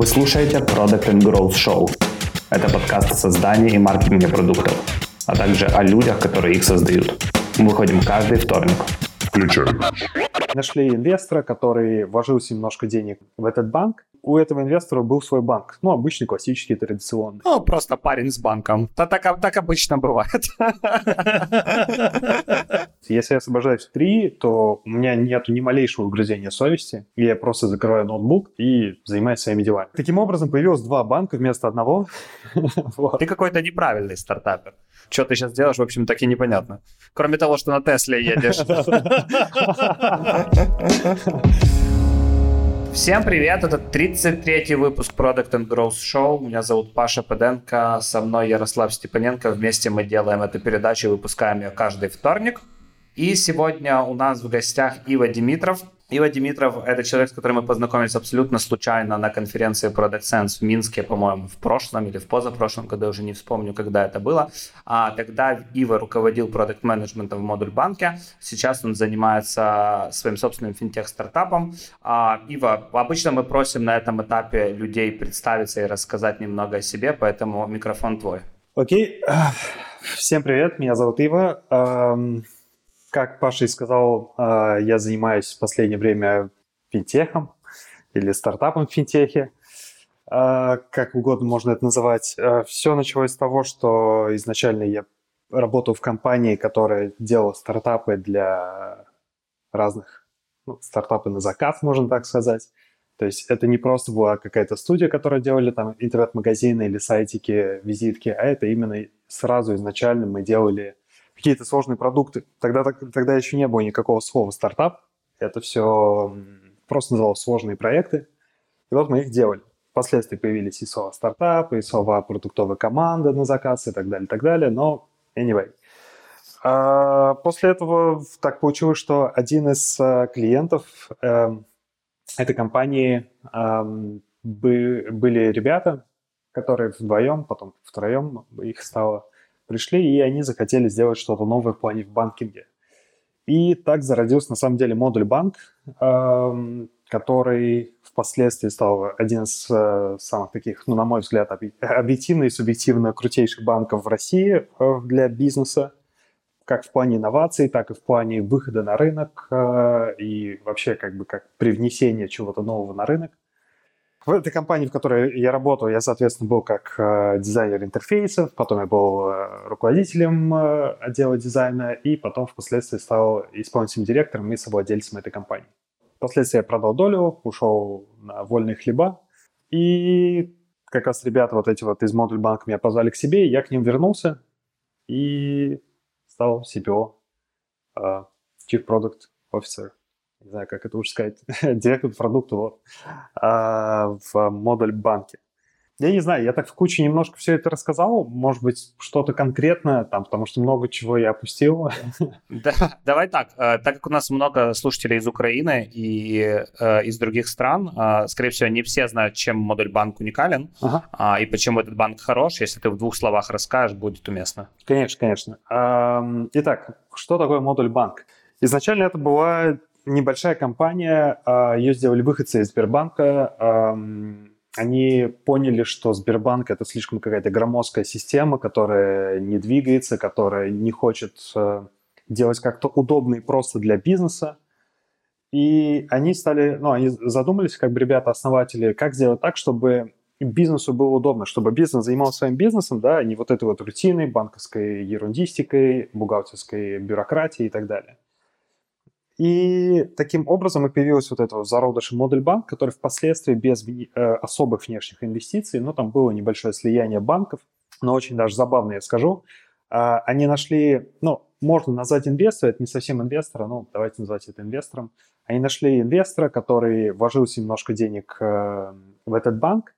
Вы слушаете Product and Growth Show. Это подкаст о создании и маркетинге продуктов, а также о людях, которые их создают. Мы выходим каждый вторник. Включаем. Нашли инвестора, который вложился немножко денег в этот банк. У этого инвестора был свой банк. Ну, обычный, классический, традиционный. Ну, просто парень с банком. Да, так, так обычно бывает. Если я освобождаюсь в 3, то у меня нет ни малейшего угрызения совести. Я просто закрываю ноутбук и занимаюсь своими делами. Таким образом, появилось два банка вместо одного. Ты какой-то неправильный стартапер. Что ты сейчас делаешь, в общем, так и непонятно. Кроме того, что на Тесле едешь. Всем привет, это 33-й выпуск Product and Growth Show. Меня зовут Паша Педенко, со мной Ярослав Степаненко. Вместе мы делаем эту передачу и выпускаем ее каждый вторник. И сегодня у нас в гостях Ива Димитров, Ива Димитров — это человек, с которым мы познакомились абсолютно случайно на конференции Product Sense в Минске, по-моему, в прошлом или в позапрошлом году, уже не вспомню, когда это было. А, тогда Ива руководил продукт менеджментом в модуль банке. Сейчас он занимается своим собственным финтех-стартапом. А, Ива, обычно мы просим на этом этапе людей представиться и рассказать немного о себе, поэтому микрофон твой. Окей. Всем привет, меня зовут Ива. Как Паша и сказал, а, я занимаюсь в последнее время финтехом или стартапом в финтехе, а, как угодно можно это называть. А, Все началось с того, что изначально я работал в компании, которая делала стартапы для разных, ну, стартапы на заказ, можно так сказать. То есть это не просто была какая-то студия, которая делали там интернет-магазины или сайтики, визитки, а это именно сразу изначально мы делали какие-то сложные продукты. Тогда, тогда еще не было никакого слова стартап. Это все просто называлось сложные проекты. И вот мы их делали. Впоследствии появились и слова стартапы, и слова продуктовая команда на заказ и так далее, и так далее. Но anyway. А после этого так получилось, что один из э, клиентов э, этой компании э, были ребята, которые вдвоем, потом втроем их стало, пришли, и они захотели сделать что-то новое в плане в банкинге. И так зародился на самом деле модуль банк, эм, который впоследствии стал один из э, самых таких, ну, на мой взгляд, объективно и субъективно крутейших банков в России э, для бизнеса, как в плане инноваций, так и в плане выхода на рынок э, и вообще как бы как привнесения чего-то нового на рынок. В этой компании, в которой я работал, я, соответственно, был как э, дизайнер интерфейсов, потом я был э, руководителем э, отдела дизайна, и потом впоследствии стал исполнительным директором и совладельцем этой компании. Впоследствии я продал долю, ушел на вольные хлеба, и как раз ребята вот эти вот из модуль банка меня позвали к себе, я к ним вернулся и стал CPO, uh, Chief Product Officer не знаю, как это уж сказать, директор продукта вот, а, в модуль банке. Я не знаю, я так в куче немножко все это рассказал, может быть, что-то конкретное там, потому что много чего я опустил. Да, давай так, э, так как у нас много слушателей из Украины и э, из других стран, э, скорее всего, не все знают, чем модуль банк уникален ага. э, и почему этот банк хорош. Если ты в двух словах расскажешь, будет уместно. Конечно, конечно. Итак, что такое модуль банк? Изначально это была небольшая компания, а, ее сделали выходцы из Сбербанка. Они поняли, что Сбербанк это слишком какая-то громоздкая система, которая не двигается, которая не хочет э, делать как-то удобно и просто для бизнеса. И они стали, ну, они задумались, как бы ребята-основатели, как сделать так, чтобы бизнесу было удобно, чтобы бизнес занимался своим бизнесом, да, а не вот этой вот рутиной, банковской ерундистикой, бухгалтерской бюрократией и так далее. И таким образом и появилась вот эта зародыш модуль банк, который впоследствии без э, особых внешних инвестиций, ну там было небольшое слияние банков, но очень даже забавно, я скажу, э, они нашли, ну, можно назвать инвестора, это не совсем инвестора, ну, давайте назвать это инвестором. Они нашли инвестора, который вложился немножко денег э, в этот банк,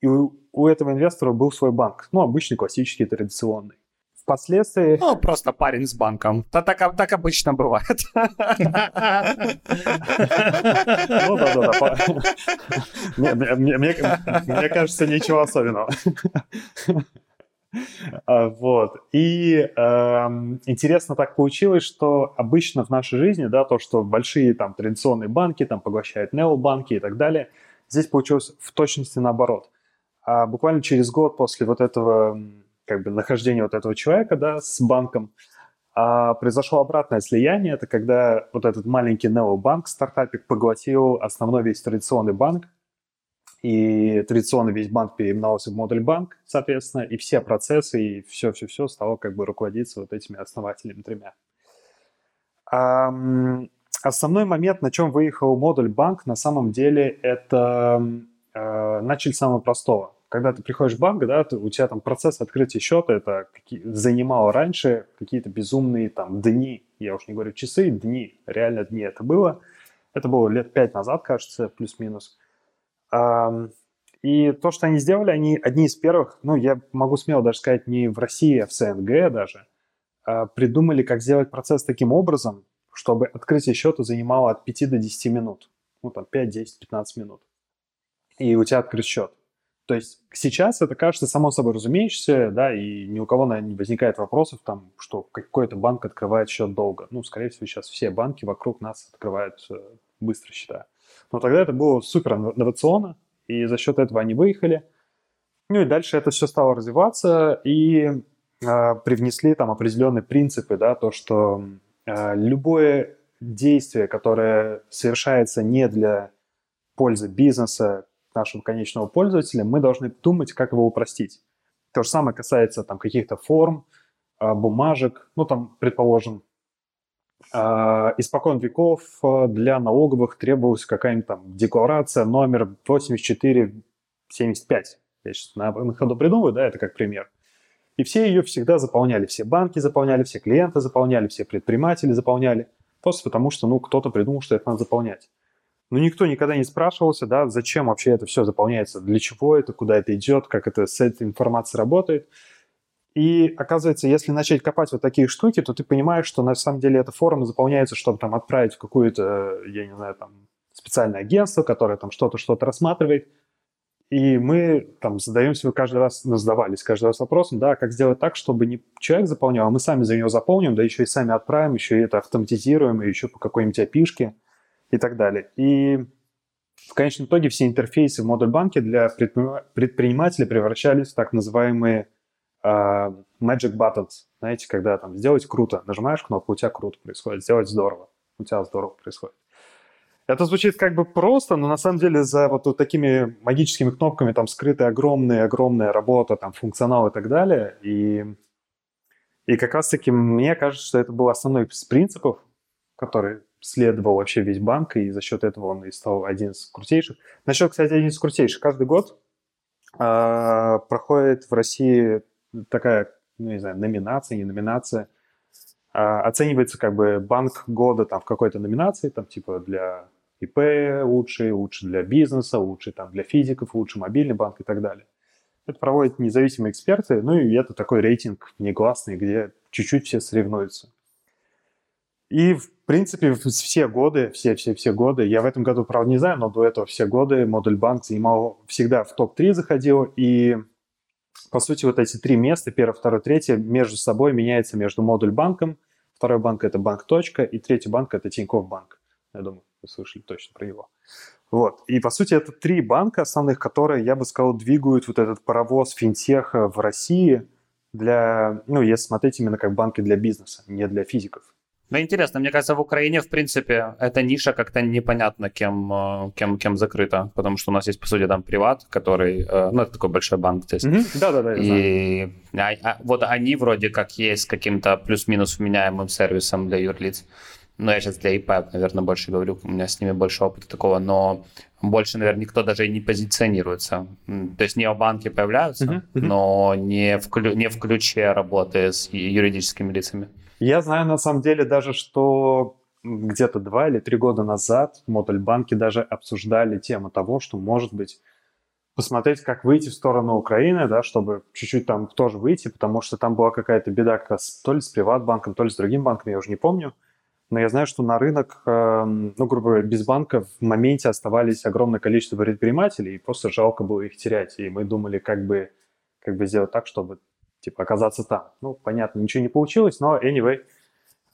и у, у этого инвестора был свой банк, ну, обычный, классический, традиционный. Впоследствии... Ну, просто парень с банком. Да, так, так обычно бывает. Ну да, да, да. Мне кажется, ничего особенного. А, вот. И э, интересно так получилось, что обычно в нашей жизни, да, то, что большие там традиционные банки там поглощают необанки и так далее, Здесь получилось в точности наоборот. А буквально через год после вот этого как бы нахождения вот этого человека, да, с банком, а произошло обратное слияние. Это когда вот этот маленький необанк, стартапик, поглотил основной весь традиционный банк, и традиционно весь банк переименовался в модуль банк, соответственно, и все процессы, и все-все-все стало как бы руководиться вот этими основателями тремя. А, основной момент, на чем выехал модуль банк, на самом деле это э, начали с самого простого. Когда ты приходишь в банк, да, ты, у тебя там процесс открытия счета, это какие, занимало раньше какие-то безумные там дни, я уж не говорю часы, дни, реально дни это было. Это было лет пять назад, кажется, плюс-минус. И то, что они сделали, они одни из первых, ну, я могу смело даже сказать, не в России, а в СНГ даже, а, придумали, как сделать процесс таким образом, чтобы открытие счета занимало от 5 до 10 минут. Ну, там, 5, 10, 15 минут. И у тебя открыт счет. То есть сейчас это кажется само собой разумеющееся, да, и ни у кого наверное, не возникает вопросов, там, что какой-то банк открывает счет долго. Ну, скорее всего, сейчас все банки вокруг нас открывают э, быстро счета. Но тогда это было супер инновационно, и за счет этого они выехали. Ну и дальше это все стало развиваться, и э, привнесли там определенные принципы, да, то, что э, любое действие, которое совершается не для пользы бизнеса, нашего конечного пользователя, мы должны думать, как его упростить. То же самое касается там каких-то форм, э, бумажек, ну там, предположим, а, испокон веков э, для налоговых требовалась какая-нибудь там декларация номер 8475. Я сейчас на ходу придумываю, да, это как пример. И все ее всегда заполняли. Все банки заполняли, все клиенты заполняли, все предприниматели заполняли. Просто потому что, ну, кто-то придумал, что это надо заполнять. Но никто никогда не спрашивался, да, зачем вообще это все заполняется, для чего это, куда это идет, как это с этой информацией работает. И оказывается, если начать копать вот такие штуки, то ты понимаешь, что на самом деле эта форма заполняется, чтобы там отправить в какую-то, я не знаю, там специальное агентство, которое там что-то, что-то рассматривает. И мы там задаем себе каждый раз, ну, задавались каждый раз вопросом, да, как сделать так, чтобы не человек заполнял, а мы сами за него заполним, да еще и сами отправим, еще и это автоматизируем, и еще по какой-нибудь опишке и так далее. И в конечном итоге все интерфейсы в модуль банке для предпринимателей превращались в так называемые uh, magic buttons, знаете, когда там сделать круто, нажимаешь кнопку, у тебя круто происходит, сделать здорово, у тебя здорово происходит. Это звучит как бы просто, но на самом деле за вот, вот такими магическими кнопками там скрыты огромная-огромная работа, там функционал и так далее. И, и как раз-таки мне кажется, что это был основной из принципов, который следовал вообще весь банк, и за счет этого он и стал один из крутейших. Насчет, кстати, один из крутейших. Каждый год э, проходит в России такая, ну, не знаю, номинация, не номинация. А, оценивается как бы банк года там в какой-то номинации, там типа для ИП лучший, лучше для бизнеса, лучше там для физиков, лучше мобильный банк и так далее. Это проводят независимые эксперты, ну и это такой рейтинг негласный, где чуть-чуть все соревнуются. И, в принципе, все годы, все-все-все годы, я в этом году, правда, не знаю, но до этого все годы модуль банк занимал, всегда в топ-3 заходил, и по сути, вот эти три места, первое, второе, третье, между собой меняется между модуль банком, второй банк это банк точка, и третий банк это Тинькофф банк. Я думаю, вы слышали точно про него. Вот. И, по сути, это три банка основных, которые, я бы сказал, двигают вот этот паровоз финтеха в России для, ну, если смотреть именно как банки для бизнеса, не для физиков. Ну, интересно, мне кажется, в Украине, в принципе, эта ниша как-то непонятно кем, э, кем, кем закрыта, потому что у нас есть, по сути, там приват, который, э, ну, это такой большой банк здесь. Да-да-да, И а, а, вот они вроде как есть каким-то плюс-минус вменяемым сервисом для юрлиц. Ну, я сейчас для ИП, наверное, больше говорю, у меня с ними больше опыта такого, но больше, наверное, никто даже и не позиционируется. То есть необанки появляются, uh-huh, uh-huh. но не в, не в ключе работы с юридическими лицами. Я знаю на самом деле даже, что где-то два или три года назад модуль банки даже обсуждали тему того, что, может быть, посмотреть, как выйти в сторону Украины, да, чтобы чуть-чуть там тоже выйти, потому что там была какая-то беда как раз то ли с Приватбанком, то ли с другим банком, я уже не помню. Но я знаю, что на рынок, эм, ну, грубо говоря, без банка в моменте оставались огромное количество предпринимателей, и просто жалко было их терять. И мы думали, как бы, как бы сделать так, чтобы типа оказаться там. Ну, понятно, ничего не получилось, но anyway,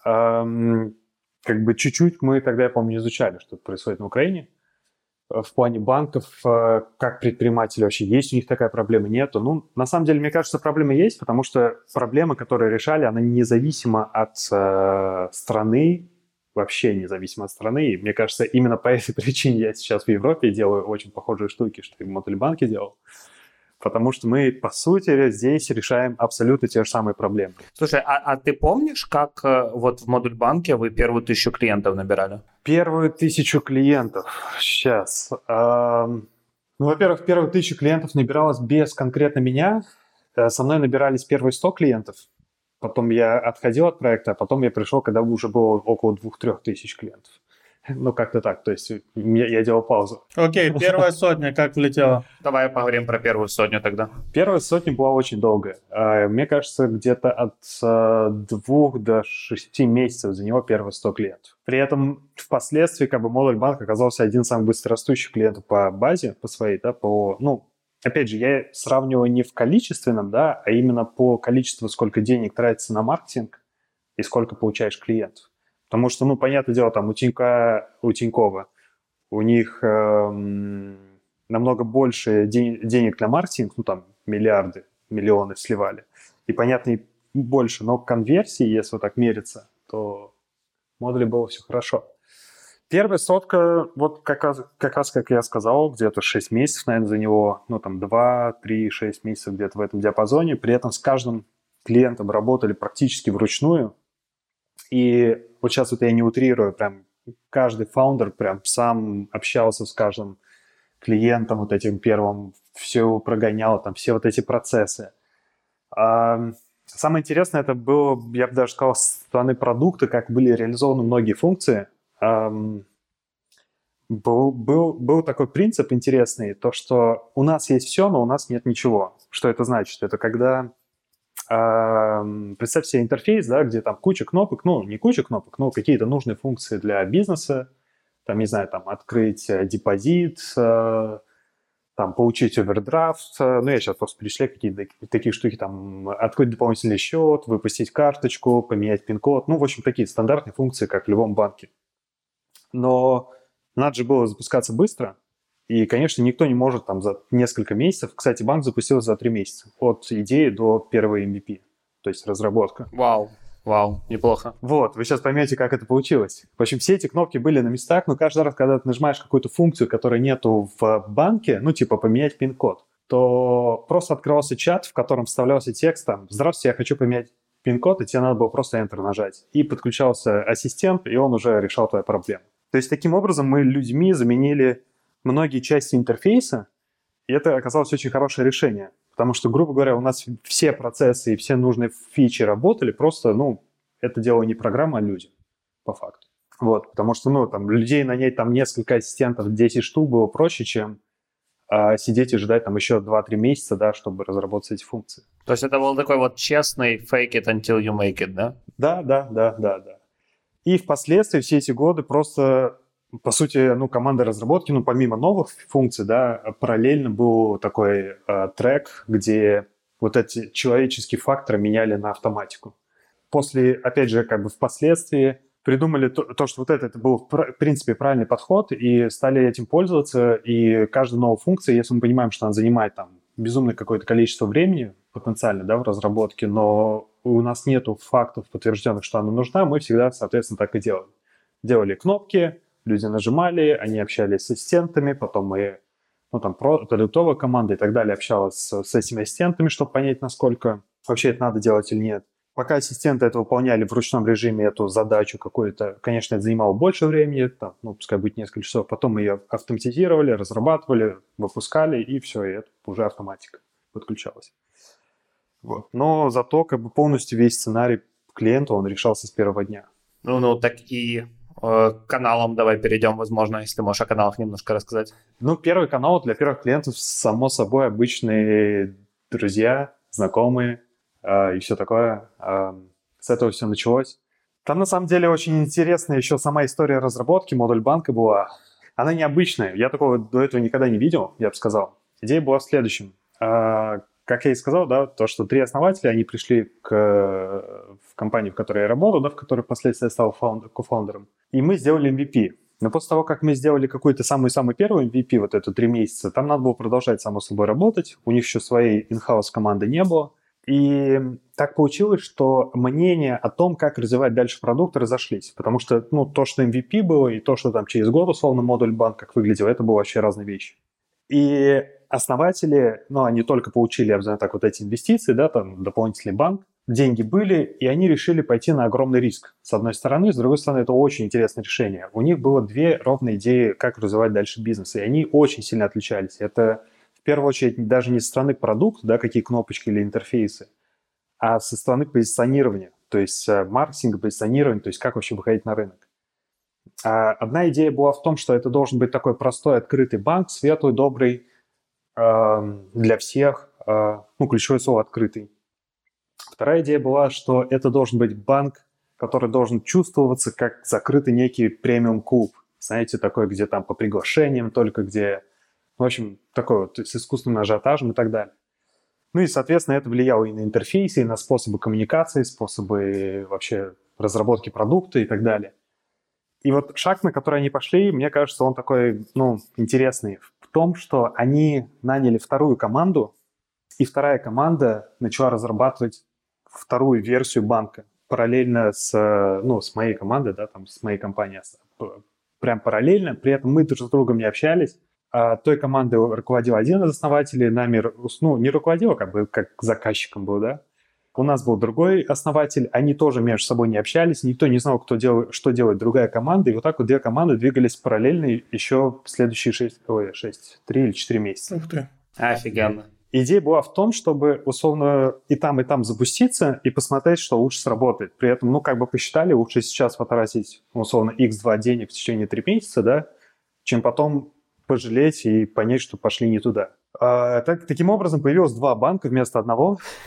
эм, как бы чуть-чуть мы тогда, я помню, изучали, что происходит на Украине. в плане банков, э, как предприниматели вообще, есть у них такая проблема, нету. Ну, на самом деле, мне кажется, проблема есть, потому что проблема, которую решали, она независима от э, страны, вообще независимо от страны. И мне кажется, именно по этой причине я сейчас в Европе делаю очень похожие штуки, что и в Модульбанке делал потому что мы, по сути, здесь решаем абсолютно те же самые проблемы. Слушай, а, а ты помнишь, как э, вот в модуль банке вы первую тысячу клиентов набирали? Первую тысячу клиентов. Сейчас. Эм, ну, во-первых, первую тысячу клиентов набиралось без конкретно меня. Э, со мной набирались первые 100 клиентов. Потом я отходил от проекта, а потом я пришел, когда уже было около двух-трех тысяч клиентов. Ну, как-то так. То есть я, я делал паузу. Окей, okay, первая сотня как влетела? Давай поговорим про первую сотню тогда. Первая сотня была очень долгая. А, мне кажется, где-то от а, двух до шести месяцев за него первые 100 клиентов. При этом впоследствии как бы модуль банк оказался один из самых быстрорастущих клиентов по базе, по своей, да, по, ну, опять же, я сравниваю не в количественном, да, а именно по количеству, сколько денег тратится на маркетинг и сколько получаешь клиентов. Потому что, ну, понятное дело, там у Тинька, у Тинькова, у них эм, намного больше ден- денег на маркетинг, ну, там, миллиарды, миллионы сливали. И, понятно, и больше, но конверсии, если вот так мериться, то в модуле было все хорошо. Первая сотка, вот как раз, как раз, как я сказал, где-то 6 месяцев, наверное, за него, ну, там, 2, 3, 6 месяцев где-то в этом диапазоне. При этом с каждым клиентом работали практически вручную. И вот сейчас вот я не утрирую, прям каждый фаундер прям сам общался с каждым клиентом вот этим первым, все прогонял, там все вот эти процессы. А, самое интересное это было, я бы даже сказал, со стороны продукта, как были реализованы многие функции. Был, был, был такой принцип интересный, то, что у нас есть все, но у нас нет ничего. Что это значит? Это когда представь себе интерфейс, да, где там куча кнопок, ну, не куча кнопок, но какие-то нужные функции для бизнеса, там, не знаю, там, открыть э, депозит, э, там, получить овердрафт, э, ну, я сейчас просто перечисляю какие-то такие штуки, там, открыть дополнительный счет, выпустить карточку, поменять пин-код, ну, в общем, такие стандартные функции, как в любом банке. Но надо же было запускаться быстро, и, конечно, никто не может там за несколько месяцев... Кстати, банк запустился за три месяца от идеи до первого MVP, то есть разработка. Вау. Вау, неплохо. Вот, вы сейчас поймете, как это получилось. В общем, все эти кнопки были на местах, но каждый раз, когда ты нажимаешь какую-то функцию, которой нету в банке, ну, типа поменять пин-код, то просто открывался чат, в котором вставлялся текст там «Здравствуйте, я хочу поменять пин-код», и тебе надо было просто Enter нажать. И подключался ассистент, и он уже решал твою проблему. То есть таким образом мы людьми заменили многие части интерфейса, и это оказалось очень хорошее решение. Потому что, грубо говоря, у нас все процессы и все нужные фичи работали, просто, ну, это делала не программа, а люди, по факту. Вот, потому что, ну, там, людей нанять там несколько ассистентов, 10 штук было проще, чем а, сидеть и ждать там еще 2-3 месяца, да, чтобы разработать эти функции. То есть это был такой вот честный fake it until you make it, да? Да, да, да, да, да. И впоследствии все эти годы просто по сути, ну, команда разработки, ну, помимо новых функций, да, параллельно был такой э, трек, где вот эти человеческие факторы меняли на автоматику. После, опять же, как бы впоследствии придумали то, то что вот это, это был, в принципе, правильный подход, и стали этим пользоваться, и каждая новая функция, если мы понимаем, что она занимает там безумное какое-то количество времени потенциально, да, в разработке, но у нас нету фактов подтвержденных, что она нужна, мы всегда, соответственно, так и делали. Делали кнопки, люди нажимали, они общались с ассистентами, потом мы, ну, там, продуктовая команда и так далее общалась с, с этими ассистентами, чтобы понять, насколько вообще это надо делать или нет. Пока ассистенты это выполняли в ручном режиме, эту задачу какую-то, конечно, это занимало больше времени, там, ну, пускай будет несколько часов. Потом мы ее автоматизировали, разрабатывали, выпускали, и все, и это уже автоматика подключалась. Вот. Но зато как бы полностью весь сценарий клиента, он решался с первого дня. Ну, ну, так и Э, каналам давай перейдем, возможно, если можешь о каналах немножко рассказать. Ну, первый канал для первых клиентов, само собой, обычные друзья, знакомые э, и все такое. Э, с этого все началось. Там, на самом деле, очень интересная еще сама история разработки модуль банка была. Она необычная. Я такого до этого никогда не видел, я бы сказал. Идея была в следующем. Э, как я и сказал, да, то, что три основателя, они пришли к, в компанию, в которой я работал, да, в которой впоследствии я стал фаундер, кофаундером. И мы сделали MVP. Но после того, как мы сделали какой-то самый-самый первый MVP, вот это три месяца, там надо было продолжать, само собой, работать. У них еще своей in-house команды не было. И так получилось, что мнения о том, как развивать дальше продукт, разошлись. Потому что ну, то, что MVP было, и то, что там через год, условно, модуль банк как выглядел, это было вообще разные вещи. И основатели, ну, они только получили, я бы знаю так, вот эти инвестиции, да, там, дополнительный банк, деньги были, и они решили пойти на огромный риск. С одной стороны, с другой стороны, это очень интересное решение. У них было две ровные идеи, как развивать дальше бизнес, и они очень сильно отличались. Это в первую очередь даже не со стороны продукта, да, какие кнопочки или интерфейсы, а со стороны позиционирования, то есть э, маркетинга, позиционирования, то есть как вообще выходить на рынок. А одна идея была в том, что это должен быть такой простой, открытый банк, светлый, добрый, для всех, э, ну, ключевое слово «открытый». Вторая идея была, что это должен быть банк, который должен чувствоваться как закрытый некий премиум-клуб. Знаете, такой, где там по приглашениям только, где, в общем, такой вот с искусственным ажиотажем и так далее. Ну и, соответственно, это влияло и на интерфейсы, и на способы коммуникации, способы вообще разработки продукта и так далее. И вот шаг, на который они пошли, мне кажется, он такой, ну, интересный том, что они наняли вторую команду, и вторая команда начала разрабатывать вторую версию банка параллельно с, ну, с моей командой, да, там, с моей компанией, прям параллельно. При этом мы друг с другом не общались. А той командой руководил один из основателей, нами, ну, не руководил, а как бы как заказчиком был, да. У нас был другой основатель, они тоже между собой не общались, никто не знал, кто дел, что делает другая команда, и вот так вот две команды двигались параллельно еще следующие шесть, ой, шесть, три или четыре месяца. Ух ты. Офигенно. Идея была в том, чтобы условно и там, и там запуститься и посмотреть, что лучше сработает. При этом, ну, как бы посчитали, лучше сейчас потратить, условно, x2 денег в течение 3 месяца, да, чем потом пожалеть и понять, что пошли не туда. А, так, таким образом, появилось два банка вместо одного.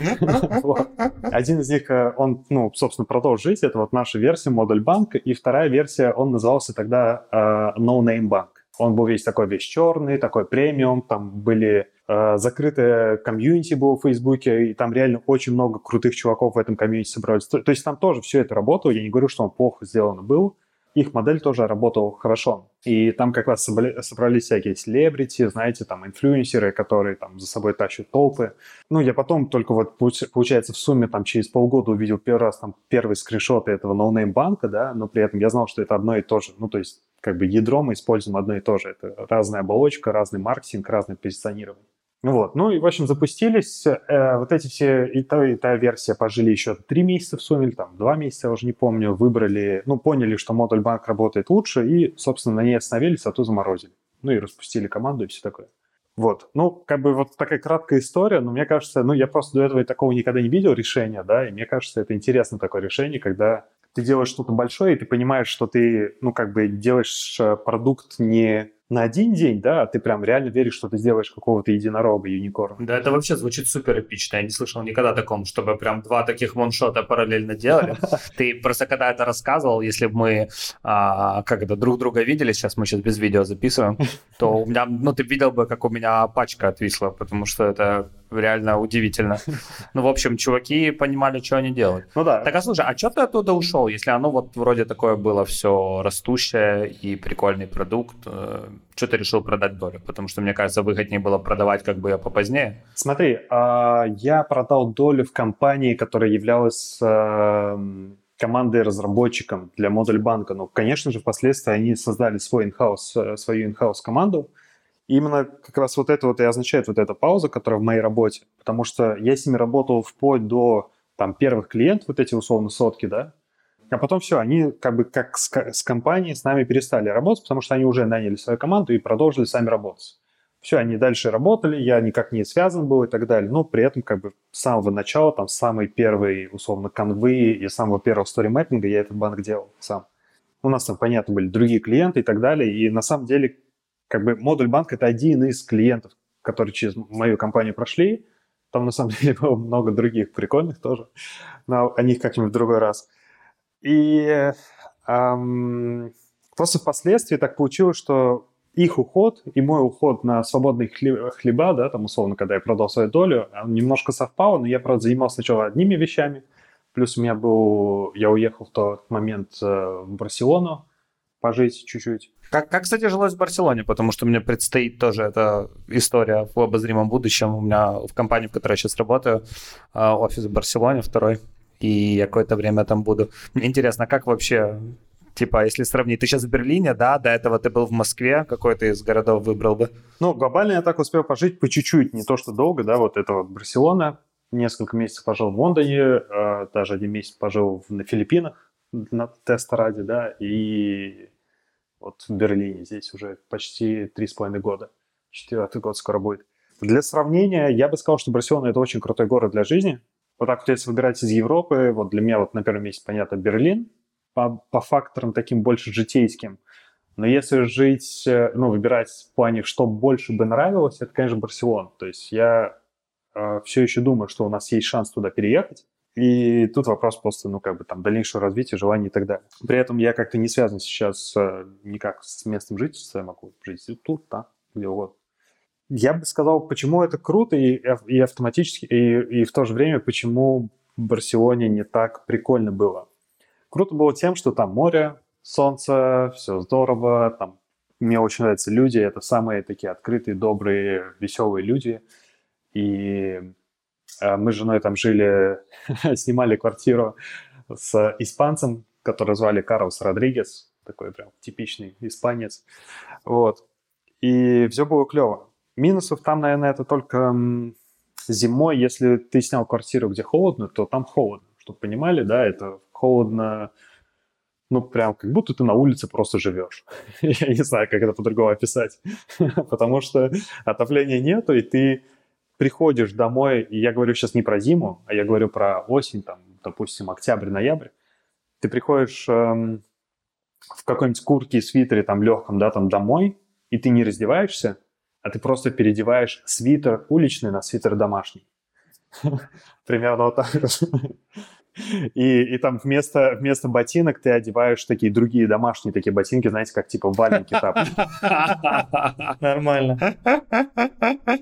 Один из них, э, он, ну, собственно, продолжил жить. Это вот наша версия, модуль банка. И вторая версия, он назывался тогда uh, No Name Bank. Он был весь такой весь черный, такой премиум. Там были э, закрытое комьюнити было в Фейсбуке, и там реально очень много крутых чуваков в этом комьюнити собрались. То, то есть там тоже все это работало. Я не говорю, что он плохо сделано был. Их модель тоже работала хорошо. И там как раз собрались всякие селебрити, знаете, там инфлюенсеры, которые там за собой тащат толпы. Ну, я потом только вот, получается, в сумме там через полгода увидел первый раз там первые скриншоты этого no-name банка, да, но при этом я знал, что это одно и то же. Ну, то есть как бы ядро мы используем одно и то же. Это разная оболочка, разный маркетинг, разное позиционирование. Вот. Ну и, в общем, запустились. Э, вот эти все, и та, и та версия пожили еще три месяца в сумме, или там два месяца, я уже не помню, выбрали, ну, поняли, что модуль банк работает лучше, и, собственно, на ней остановились, а то заморозили. Ну и распустили команду и все такое. Вот. Ну, как бы вот такая краткая история, но мне кажется, ну, я просто до этого такого никогда не видел решения, да, и мне кажется, это интересно такое решение, когда ты делаешь что-то большое, и ты понимаешь, что ты, ну, как бы делаешь э, продукт не на один день, да, ты прям реально веришь, что ты сделаешь какого-то единорога, юникорна. Да, это вообще звучит супер эпично. Я не слышал никогда о таком, чтобы прям два таких моншота параллельно делали. Ты просто когда это рассказывал, если бы мы а, как это, друг друга видели, сейчас мы сейчас без видео записываем, то у меня, ну, ты видел бы, как у меня пачка отвисла, потому что это реально удивительно. Ну, в общем, чуваки понимали, что они делают. Ну да. Так, а слушай, а что ты оттуда ушел, если оно вот вроде такое было все растущее и прикольный продукт? Э, что ты решил продать долю? Потому что, мне кажется, выгоднее было продавать как бы попозднее. Смотри, а, я продал долю в компании, которая являлась эм, командой разработчиком для модуль банка. Ну, конечно же, впоследствии они создали свой in-house, э, свою in-house команду, именно как раз вот это вот и означает вот эта пауза, которая в моей работе. Потому что я с ними работал вплоть до там первых клиентов, вот эти условно сотки, да, а потом все, они как бы как с, с компанией с нами перестали работать, потому что они уже наняли свою команду и продолжили сами работать. Все, они дальше работали, я никак не связан был и так далее. Но при этом как бы с самого начала, там, с самой первой, условно, конвы и самого первого стори-мэппинга я этот банк делал сам. У нас там, понятно, были другие клиенты и так далее. И на самом деле как бы модуль банк это один из клиентов, которые через мою компанию прошли. Там на самом деле было много других прикольных тоже, но о них как-нибудь в другой раз. И эм, просто впоследствии так получилось, что их уход и мой уход на свободные хлеба, да, там условно, когда я продал свою долю, немножко совпало, но я, правда, занимался сначала одними вещами, плюс у меня был, я уехал в тот момент э, в Барселону, пожить чуть-чуть. Как, как, кстати, жилось в Барселоне, потому что мне предстоит тоже эта история в обозримом будущем. У меня в компании, в которой я сейчас работаю, а, офис в Барселоне второй, и я какое-то время там буду. Мне интересно, как вообще Типа, если сравнить, ты сейчас в Берлине, да, до этого ты был в Москве, какой ты из городов выбрал бы? Ну, глобально я так успел пожить по чуть-чуть, не то что долго, да, вот это вот Барселона, несколько месяцев пожил в Лондоне, э, даже один месяц пожил на Филиппинах на теста ради, да, и вот в Берлине здесь уже почти три с половиной года, четвертый год скоро будет. Для сравнения, я бы сказал, что Барселона – это очень крутой город для жизни. Вот так вот, если выбирать из Европы, вот для меня вот на первом месте, понятно, Берлин, по, по факторам таким больше житейским. Но если жить, э, ну, выбирать в плане, что больше бы нравилось, это, конечно, Барселона. То есть я э, все еще думаю, что у нас есть шанс туда переехать. И тут вопрос просто, ну, как бы там дальнейшего развития, желаний и так далее. При этом я как-то не связан сейчас э, никак с местным жительством, я могу жить тут, там, где угодно. Я бы сказал, почему это круто и, и автоматически, и, и в то же время, почему в Барселоне не так прикольно было. Круто было тем, что там море, солнце, все здорово, там мне очень нравятся люди, это самые такие открытые, добрые, веселые люди. И мы с женой там жили, снимали квартиру с испанцем, который звали Карлос Родригес, такой прям типичный испанец. Вот. И все было клево. Минусов там, наверное, это только зимой, если ты снял квартиру, где холодно, то там холодно. Чтобы понимали, да, это холодно, ну, прям как будто ты на улице просто живешь. Я не знаю, как это по-другому описать. Потому что отопления нету, и ты приходишь домой, и я говорю сейчас не про зиму, а я говорю про осень, там, допустим, октябрь-ноябрь. Ты приходишь эм, в какой-нибудь куртке и свитере там легком, да, там домой, и ты не раздеваешься, а ты просто переодеваешь свитер уличный на свитер домашний. Примерно вот так. И, и там вместо, вместо ботинок ты одеваешь такие другие домашние такие ботинки, знаете, как типа валенки тапочки. Нормально.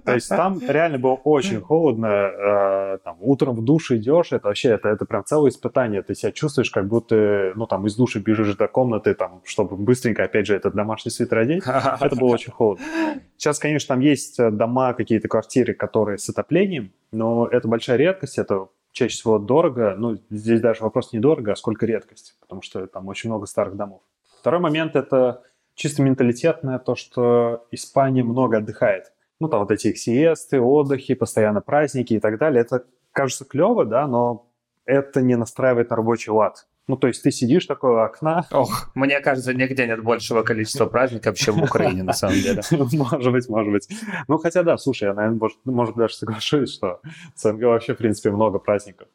То есть там реально было очень холодно. Э, там, утром в душ идешь, это вообще, это, это прям целое испытание. Ты себя чувствуешь, как будто, ну, там, из души бежишь до комнаты, там, чтобы быстренько, опять же, этот домашний свитер одеть. Это было очень холодно. Сейчас, конечно, там есть дома, какие-то квартиры, которые с отоплением, но это большая редкость, это чаще всего дорого. Ну, здесь даже вопрос не дорого, а сколько редкость, потому что там очень много старых домов. Второй момент – это чисто менталитетное, то, что Испания много отдыхает. Ну, там вот эти их сиесты, отдыхи, постоянно праздники и так далее. Это кажется клево, да, но это не настраивает на рабочий лад. Ну, то есть ты сидишь такое окна. Ох, мне кажется, нигде нет большего количества праздников, чем в Украине, на самом деле. Может быть, может быть. Ну, хотя да, слушай, я, наверное, может, может даже соглашусь, что в СНГ вообще, в принципе, много праздников.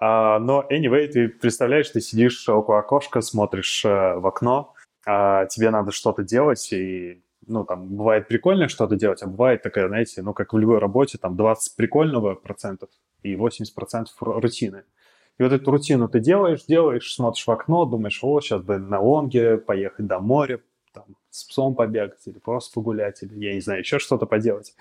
А, но, anyway, ты представляешь, ты сидишь около окошка, смотришь э, в окно, а тебе надо что-то делать, и ну, там, бывает прикольно что-то делать, а бывает такая, знаете, ну, как в любой работе, там, 20 прикольного процентов и 80 процентов рутины. И вот эту рутину ты делаешь, делаешь, смотришь в окно, думаешь, о, сейчас бы на лонге поехать до моря, там, с псом побегать или просто погулять, или, я не знаю, еще что-то поделать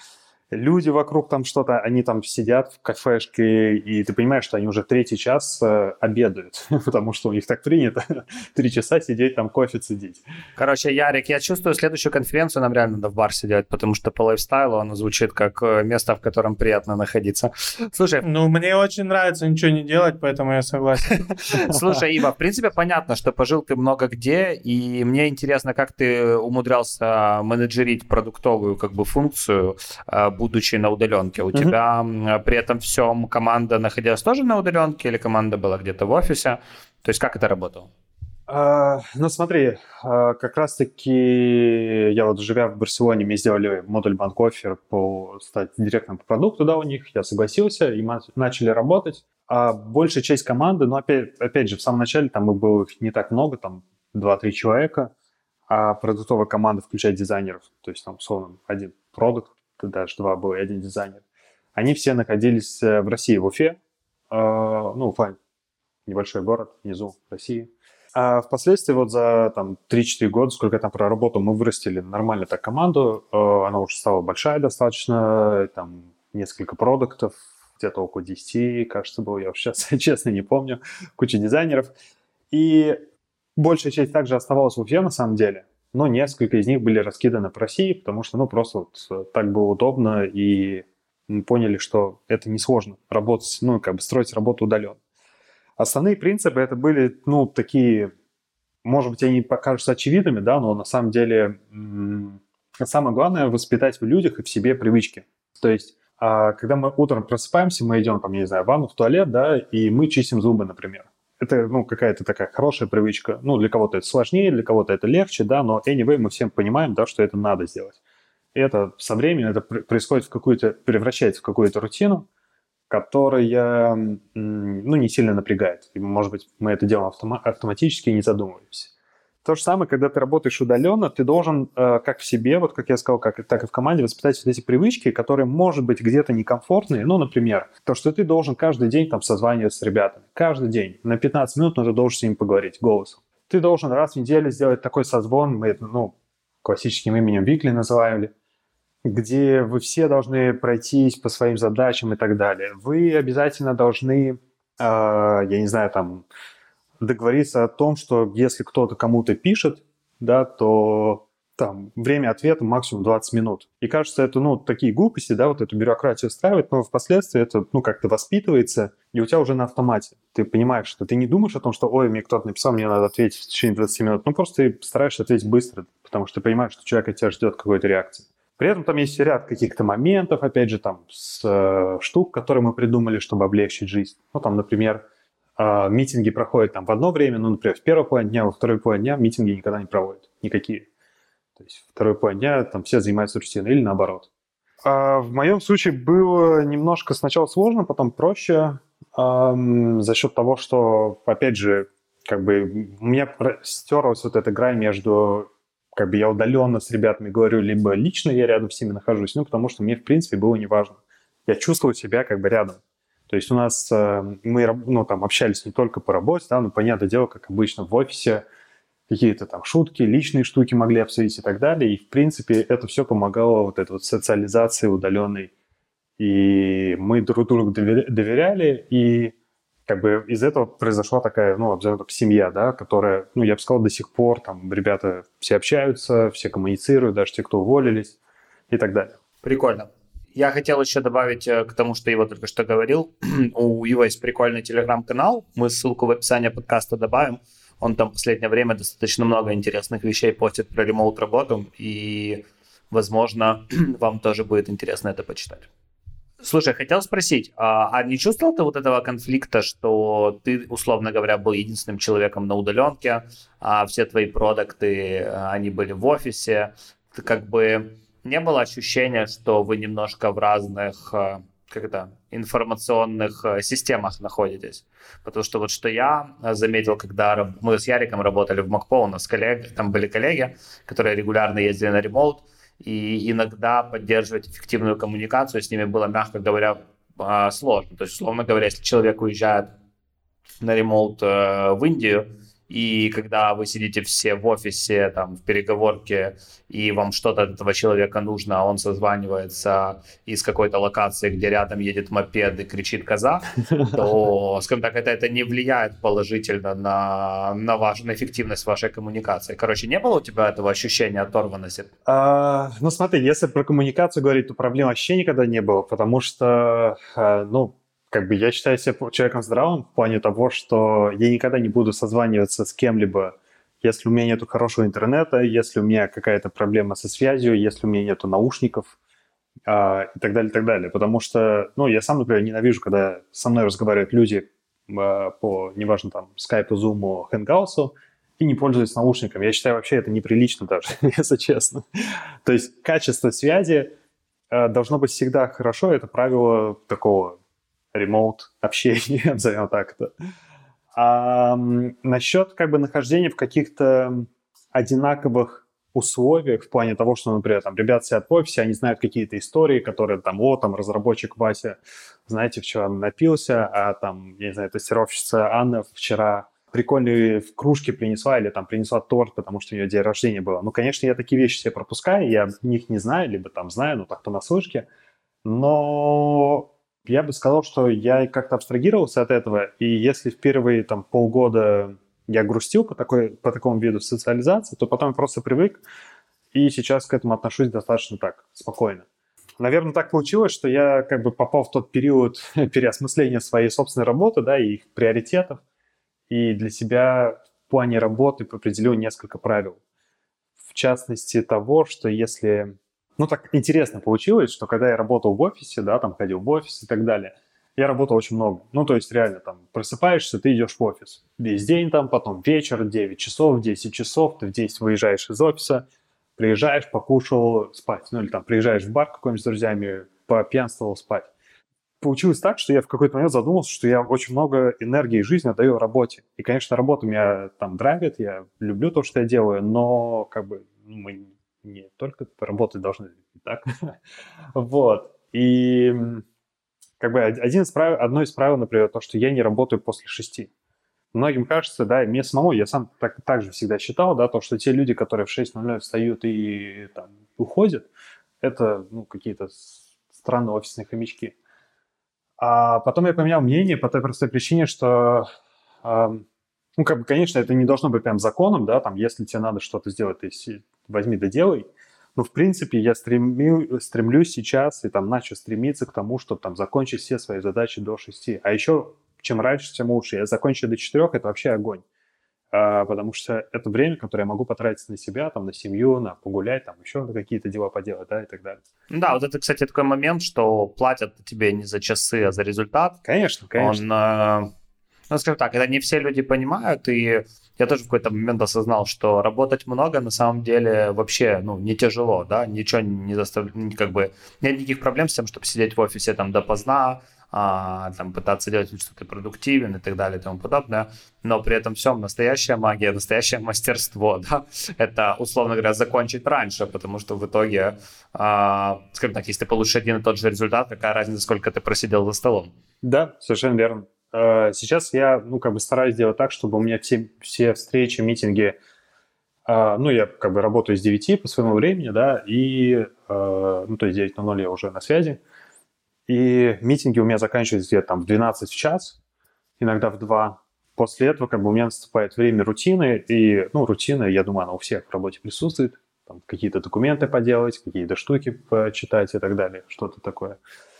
люди вокруг там что-то, они там сидят в кафешке, и ты понимаешь, что они уже третий час э, обедают, потому что у них так принято три часа сидеть там кофе цедить. Короче, Ярик, я чувствую, следующую конференцию нам реально надо в бар сидеть, потому что по лайфстайлу оно звучит как э, место, в котором приятно находиться. Слушай... Ну, мне очень нравится ничего не делать, поэтому я согласен. Слушай, Ива, в принципе, понятно, что пожил ты много где, и мне интересно, как ты умудрялся менеджерить продуктовую как бы функцию, э, будучи на удаленке. У mm-hmm. тебя при этом всем команда находилась тоже на удаленке или команда была где-то в офисе? То есть как это работало? Uh, ну смотри, uh, как раз-таки я вот живя в Барселоне, мне сделали модуль банкофер по стать директором по продукту, да, у них, я согласился, и мы начали работать. А большая часть команды, ну опять, опять же, в самом начале там было их не так много, там 2-3 человека, а продуктовая команда включает дизайнеров, то есть там, условно, один продукт, даже два было, и один дизайнер. Они все находились э, в России, в Уфе. Э, ну, Уфа небольшой город внизу России. А впоследствии вот за там 3-4 года, сколько я там проработал, мы вырастили нормально так команду. Э, она уже стала большая достаточно, там несколько продуктов, где-то около 10, кажется, было, я сейчас честно не помню, куча дизайнеров. И большая часть также оставалась в Уфе на самом деле, но несколько из них были раскиданы по России, потому что, ну, просто вот э, так было удобно, и мы поняли, что это несложно работать, ну, как бы строить работу удаленно. Основные принципы это были, ну, такие, может быть, они покажутся очевидными, да, но на самом деле самое главное воспитать в людях и в себе привычки. То есть, а, когда мы утром просыпаемся, мы идем, там, не знаю, в ванну, в туалет, да, и мы чистим зубы, например. Это, ну, какая-то такая хорошая привычка. Ну, для кого-то это сложнее, для кого-то это легче, да, но anyway, мы всем понимаем, да, что это надо сделать. И это со временем это происходит в какую-то, превращается в какую-то рутину, которая, ну, не сильно напрягает. И, может быть, мы это делаем автома- автоматически и не задумываемся. То же самое, когда ты работаешь удаленно, ты должен э, как в себе, вот как я сказал, как, так и в команде воспитать вот эти привычки, которые, может быть, где-то некомфортные. Ну, например, то, что ты должен каждый день там созваниваться с ребятами. Каждый день. На 15 минут, но ты должен с ними поговорить голосом. Ты должен раз в неделю сделать такой созвон, мы это, ну, классическим именем Викли называли, где вы все должны пройтись по своим задачам и так далее. Вы обязательно должны, э, я не знаю, там, договориться о том, что если кто-то кому-то пишет, да, то там время ответа максимум 20 минут. И кажется, это, ну, такие глупости, да, вот эту бюрократию устраивает, но впоследствии это, ну, как-то воспитывается, и у тебя уже на автомате. Ты понимаешь, что ты не думаешь о том, что, ой, мне кто-то написал, мне надо ответить в течение 20 минут. Ну, просто ты стараешься ответить быстро, потому что ты понимаешь, что человек от тебя ждет какой-то реакции. При этом там есть ряд каких-то моментов, опять же, там, с э, штук, которые мы придумали, чтобы облегчить жизнь. Ну, там, например, э, митинги проходят там в одно время, ну, например, в первой половине дня, во второй половине дня митинги никогда не проводят, никакие. То есть второй половине дня там все занимаются рутиной или наоборот. А в моем случае было немножко сначала сложно, потом проще эм, за счет того, что, опять же, как бы у меня стерлась вот эта грань между как бы я удаленно с ребятами говорю, либо лично я рядом с ними нахожусь, ну, потому что мне, в принципе, было неважно. Я чувствовал себя как бы рядом. То есть у нас э, мы ну, там, общались не только по работе, да, но, понятное дело, как обычно в офисе, какие-то там шутки, личные штуки могли обсудить и так далее. И, в принципе, это все помогало вот этой вот социализации удаленной. И мы друг другу доверяли, и как бы из этого произошла такая, ну, абсолютно семья, да, которая, ну, я бы сказал, до сих пор там ребята все общаются, все коммуницируют, даже те, кто уволились и так далее. Прикольно. Я хотел еще добавить э, к тому, что Ива только что говорил. У Ива есть прикольный телеграм-канал. Мы ссылку в описании подкаста добавим. Он там в последнее время достаточно много интересных вещей постит про ремоут-работу. И, возможно, вам тоже будет интересно это почитать. Слушай, хотел спросить, а, а не чувствовал ты вот этого конфликта, что ты, условно говоря, был единственным человеком на удаленке, а все твои продукты, а, они были в офисе, ты как бы не было ощущения, что вы немножко в разных а, как это, информационных а, системах находитесь. Потому что вот что я заметил, когда мы с Яриком работали в Макпо, у нас коллег, там были коллеги, которые регулярно ездили на ремоут, и иногда поддерживать эффективную коммуникацию с ними было, мягко говоря, сложно. То есть, условно говоря, если человек уезжает на ремоут э, в Индию, и когда вы сидите все в офисе, там, в переговорке, и вам что-то от этого человека нужно, а он созванивается из какой-то локации, где рядом едет мопед и кричит коза, то, скажем так, это, это не влияет положительно на, на, ваш, на эффективность вашей коммуникации. Короче, не было у тебя этого ощущения оторванности? А, ну, смотри, если про коммуникацию говорить, то проблем вообще никогда не было, потому что, э, ну, как бы я считаю себя человеком здравым в плане того, что я никогда не буду созваниваться с кем-либо, если у меня нет хорошего интернета, если у меня какая-то проблема со связью, если у меня нет наушников а, и так далее, и так далее. Потому что, ну, я сам, например, ненавижу, когда со мной разговаривают люди а, по, неважно, там, скайпу, зуму, хэнгауtsу, и не пользуются наушниками. Я считаю, вообще это неприлично даже, если честно. То есть качество связи а, должно быть всегда хорошо, это правило такого ремоут общения, назовем так это. А насчет как бы нахождения в каких-то одинаковых условиях в плане того, что, например, там ребята сидят в офисе, они знают какие-то истории, которые там, о, там разработчик Вася, знаете, вчера напился, а там, я не знаю, тестировщица Анна вчера прикольные в кружке принесла или там принесла торт, потому что у нее день рождения было. Ну, конечно, я такие вещи себе пропускаю, я них не знаю, либо там знаю, ну, так понаслышке, но я бы сказал, что я как-то абстрагировался от этого, и если в первые там полгода я грустил по, такой, по такому виду социализации, то потом просто привык, и сейчас к этому отношусь достаточно так, спокойно. Наверное, так получилось, что я как бы попал в тот период переосмысления своей собственной работы, да, и их приоритетов, и для себя в плане работы определил несколько правил. В частности, того, что если... Ну, так интересно получилось, что когда я работал в офисе, да, там ходил в офис и так далее, я работал очень много. Ну, то есть реально там просыпаешься, ты идешь в офис. Весь день там, потом вечер, 9 часов, 10 часов, ты в 10 выезжаешь из офиса, приезжаешь, покушал, спать. Ну, или там приезжаешь в бар какой-нибудь с друзьями, попьянствовал, спать. Получилось так, что я в какой-то момент задумался, что я очень много энергии и жизни отдаю работе. И, конечно, работа меня там драйвит, я люблю то, что я делаю, но как бы мы не только работать должны, так? вот. И как бы один из правил, одно из правил, например, то, что я не работаю после шести. Многим кажется, да, и мне самому, я сам так, так же всегда считал, да, то, что те люди, которые в 6.00 встают и там уходят, это, ну, какие-то странные офисные хомячки. А потом я поменял мнение по той простой причине, что, э, ну, как бы, конечно, это не должно быть прям законом, да, там, если тебе надо что-то сделать, ты возьми да делай, но, в принципе, я стремлю, стремлюсь сейчас и там начал стремиться к тому, чтобы там закончить все свои задачи до 6. А еще, чем раньше, тем лучше. Я закончу до 4, это вообще огонь. А, потому что это время, которое я могу потратить на себя, там, на семью, на погулять, там, еще какие-то дела поделать, да, и так далее. Да, вот это, кстати, такой момент, что платят тебе не за часы, а за результат. Конечно, конечно. Он, э, ну, скажем так, это не все люди понимают, и я тоже в какой-то момент осознал, что работать много на самом деле вообще, ну, не тяжело, да, ничего не заставляет, как бы, нет никаких проблем с тем, чтобы сидеть в офисе там допоздна, а, там, пытаться делать вид, что ты продуктивен и так далее и тому подобное, но при этом всем настоящая магия, настоящее мастерство, да, это, условно говоря, закончить раньше, потому что в итоге, а, скажем так, если ты получишь один и тот же результат, какая разница, сколько ты просидел за столом? Да, совершенно верно. Э, сейчас я, ну, как бы стараюсь делать так, чтобы у меня все, все встречи, митинги, э, ну, я как бы работаю с 9 по своему времени, да, и, э, ну, то есть 9 на 0 я уже на связи, и митинги у меня заканчиваются где-то там в 12 в час, иногда в 2. После этого как бы у меня наступает время рутины, и, ну, рутина, я думаю, она у всех в работе присутствует, там, какие-то документы поделать, какие-то штуки почитать и так далее, что-то такое. А,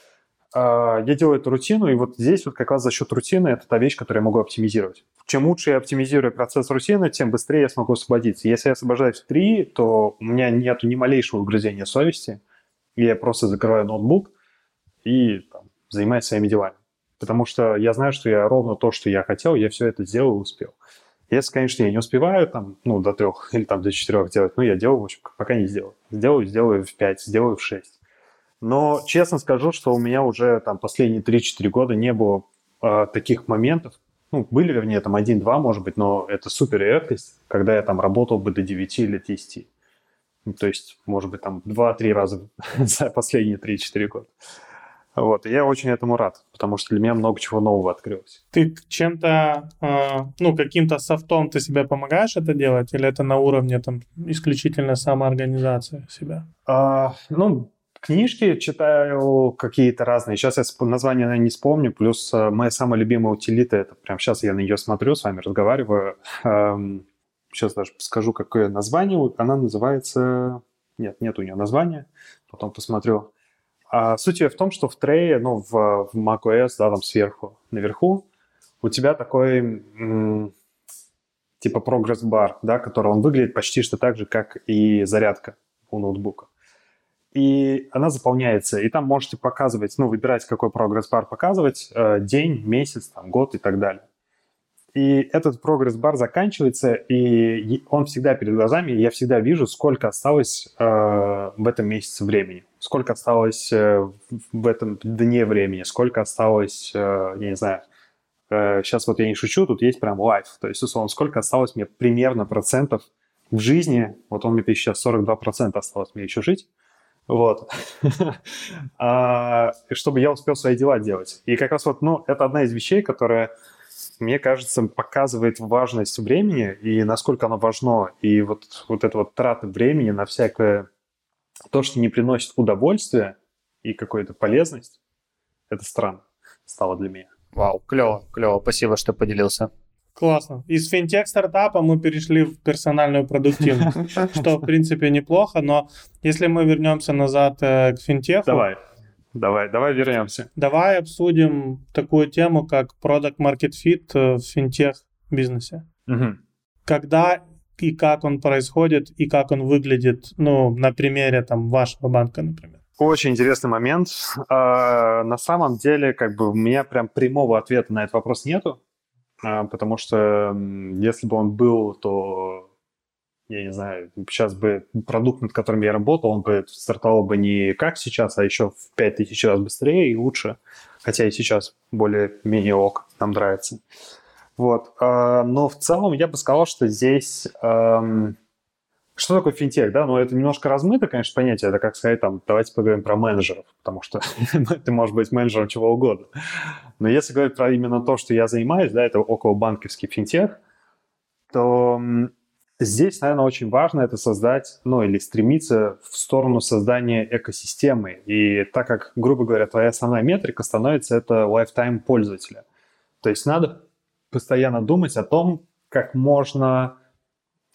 я делаю эту рутину, и вот здесь вот как раз за счет рутины это та вещь, которую я могу оптимизировать. Чем лучше я оптимизирую процесс рутины, тем быстрее я смогу освободиться. Если я освобождаюсь в 3, то у меня нет ни малейшего угрызения совести, и я просто закрываю ноутбук и там, занимаюсь своими делами. Потому что я знаю, что я ровно то, что я хотел, я все это сделал и успел. Если, конечно, я не успеваю там, ну, до трех или там до четырех делать, ну, я делаю, в общем, пока не сделаю. Сделаю, сделаю в пять, сделаю в шесть. Но честно скажу, что у меня уже там последние 3-4 года не было э, таких моментов. Ну, были, вернее, там один-два, может быть, но это супер редкость, когда я там работал бы до 9 или 10. Ну, то есть, может быть, там 2-3 раза за последние 3-4 года. Вот, и я очень этому рад, потому что для меня много чего нового открылось. Ты чем-то, э, ну, каким-то софтом ты себе помогаешь это делать, или это на уровне там исключительно самоорганизация себя? А, ну, Книжки читаю какие-то разные. Сейчас я название, наверное, не вспомню. Плюс э, моя самая любимая утилита, это прям сейчас я на нее смотрю, с вами разговариваю. Эм, сейчас даже скажу, какое название. Она называется... Нет, нет у нее названия. Потом посмотрю. А суть ее в том, что в трее, ну, в, в macOS, да, там сверху, наверху, у тебя такой типа прогресс-бар, да, который он выглядит почти что так же, как и зарядка у ноутбука и она заполняется, и там можете показывать, ну, выбирать, какой прогресс-бар показывать, э, день, месяц, там, год и так далее. И этот прогресс-бар заканчивается, и он всегда перед глазами, и я всегда вижу, сколько осталось э, в этом месяце времени, сколько осталось э, в этом дне времени, сколько осталось, э, я не знаю, э, сейчас вот я не шучу, тут есть прям лайф, то есть, условно, сколько осталось мне примерно процентов в жизни, вот он мне сейчас 42% осталось мне еще жить, вот. а, чтобы я успел свои дела делать. И как раз вот, ну, это одна из вещей, которая, мне кажется, показывает важность времени и насколько оно важно. И вот, вот эта вот трата времени на всякое то, что не приносит удовольствия и какую-то полезность, это странно стало для меня. Вау, клево, клево, спасибо, что поделился. Классно. Из финтех-стартапа мы перешли в персональную продуктивность, что, в принципе, неплохо, но если мы вернемся назад э, к финтеху... Давай, давай, давай вернемся. Давай обсудим такую тему, как Product Market Fit э, в финтех-бизнесе. Когда и как он происходит, и как он выглядит, ну, на примере там вашего банка, например. Очень интересный момент. А, на самом деле, как бы у меня прям прямого ответа на этот вопрос нету. А, потому что если бы он был, то, я не знаю, сейчас бы продукт, над которым я работал, он бы стартовал бы не как сейчас, а еще в 5000 раз быстрее и лучше. Хотя и сейчас более-менее ок, нам нравится. Вот. А, но в целом я бы сказал, что здесь что такое финтех, да? Ну, это немножко размыто, конечно, понятие. Это как сказать, там, давайте поговорим про менеджеров, потому что ты можешь быть менеджером чего угодно. Но если говорить про именно то, что я занимаюсь, да, это около банковский финтех, то здесь, наверное, очень важно это создать, ну, или стремиться в сторону создания экосистемы. И так как, грубо говоря, твоя основная метрика становится это lifetime пользователя. То есть надо постоянно думать о том, как можно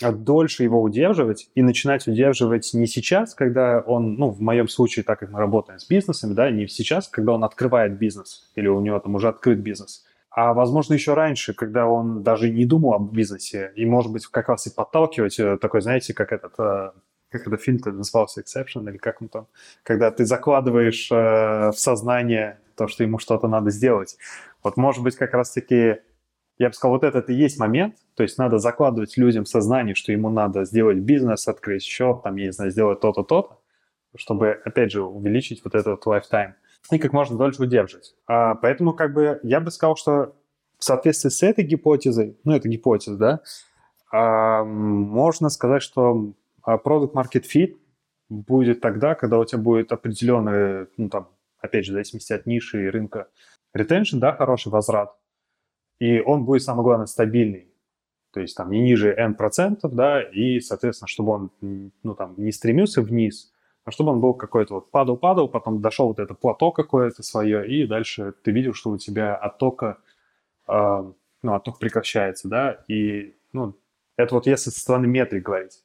дольше его удерживать и начинать удерживать не сейчас, когда он, ну, в моем случае, так как мы работаем с бизнесами, да, не сейчас, когда он открывает бизнес или у него там уже открыт бизнес, а, возможно, еще раньше, когда он даже не думал об бизнесе и, может быть, как раз и подталкивать э, такой, знаете, как этот, э, как этот фильм -то назывался, Exception или как он там, когда ты закладываешь э, в сознание то, что ему что-то надо сделать. Вот, может быть, как раз-таки я бы сказал, вот этот и есть момент, то есть надо закладывать людям сознание, что ему надо сделать бизнес, открыть счет, там, я не знаю, сделать то-то, то-то, чтобы, опять же, увеличить вот этот lifetime и как можно дольше удерживать. А, поэтому, как бы, я бы сказал, что в соответствии с этой гипотезой, ну, это гипотеза, да, а, можно сказать, что product market fit будет тогда, когда у тебя будет определенный, ну, там, опять же, в зависимости от ниши и рынка, retention, да, хороший возврат, и он будет, самое главное, стабильный. То есть там не ниже n процентов, да, и, соответственно, чтобы он, ну, там, не стремился вниз, а чтобы он был какой-то вот падал-падал, потом дошел вот это плато какое-то свое, и дальше ты видел, что у тебя оттока, э, ну, отток прекращается, да, и, ну, это вот если со стороны метрик говорить.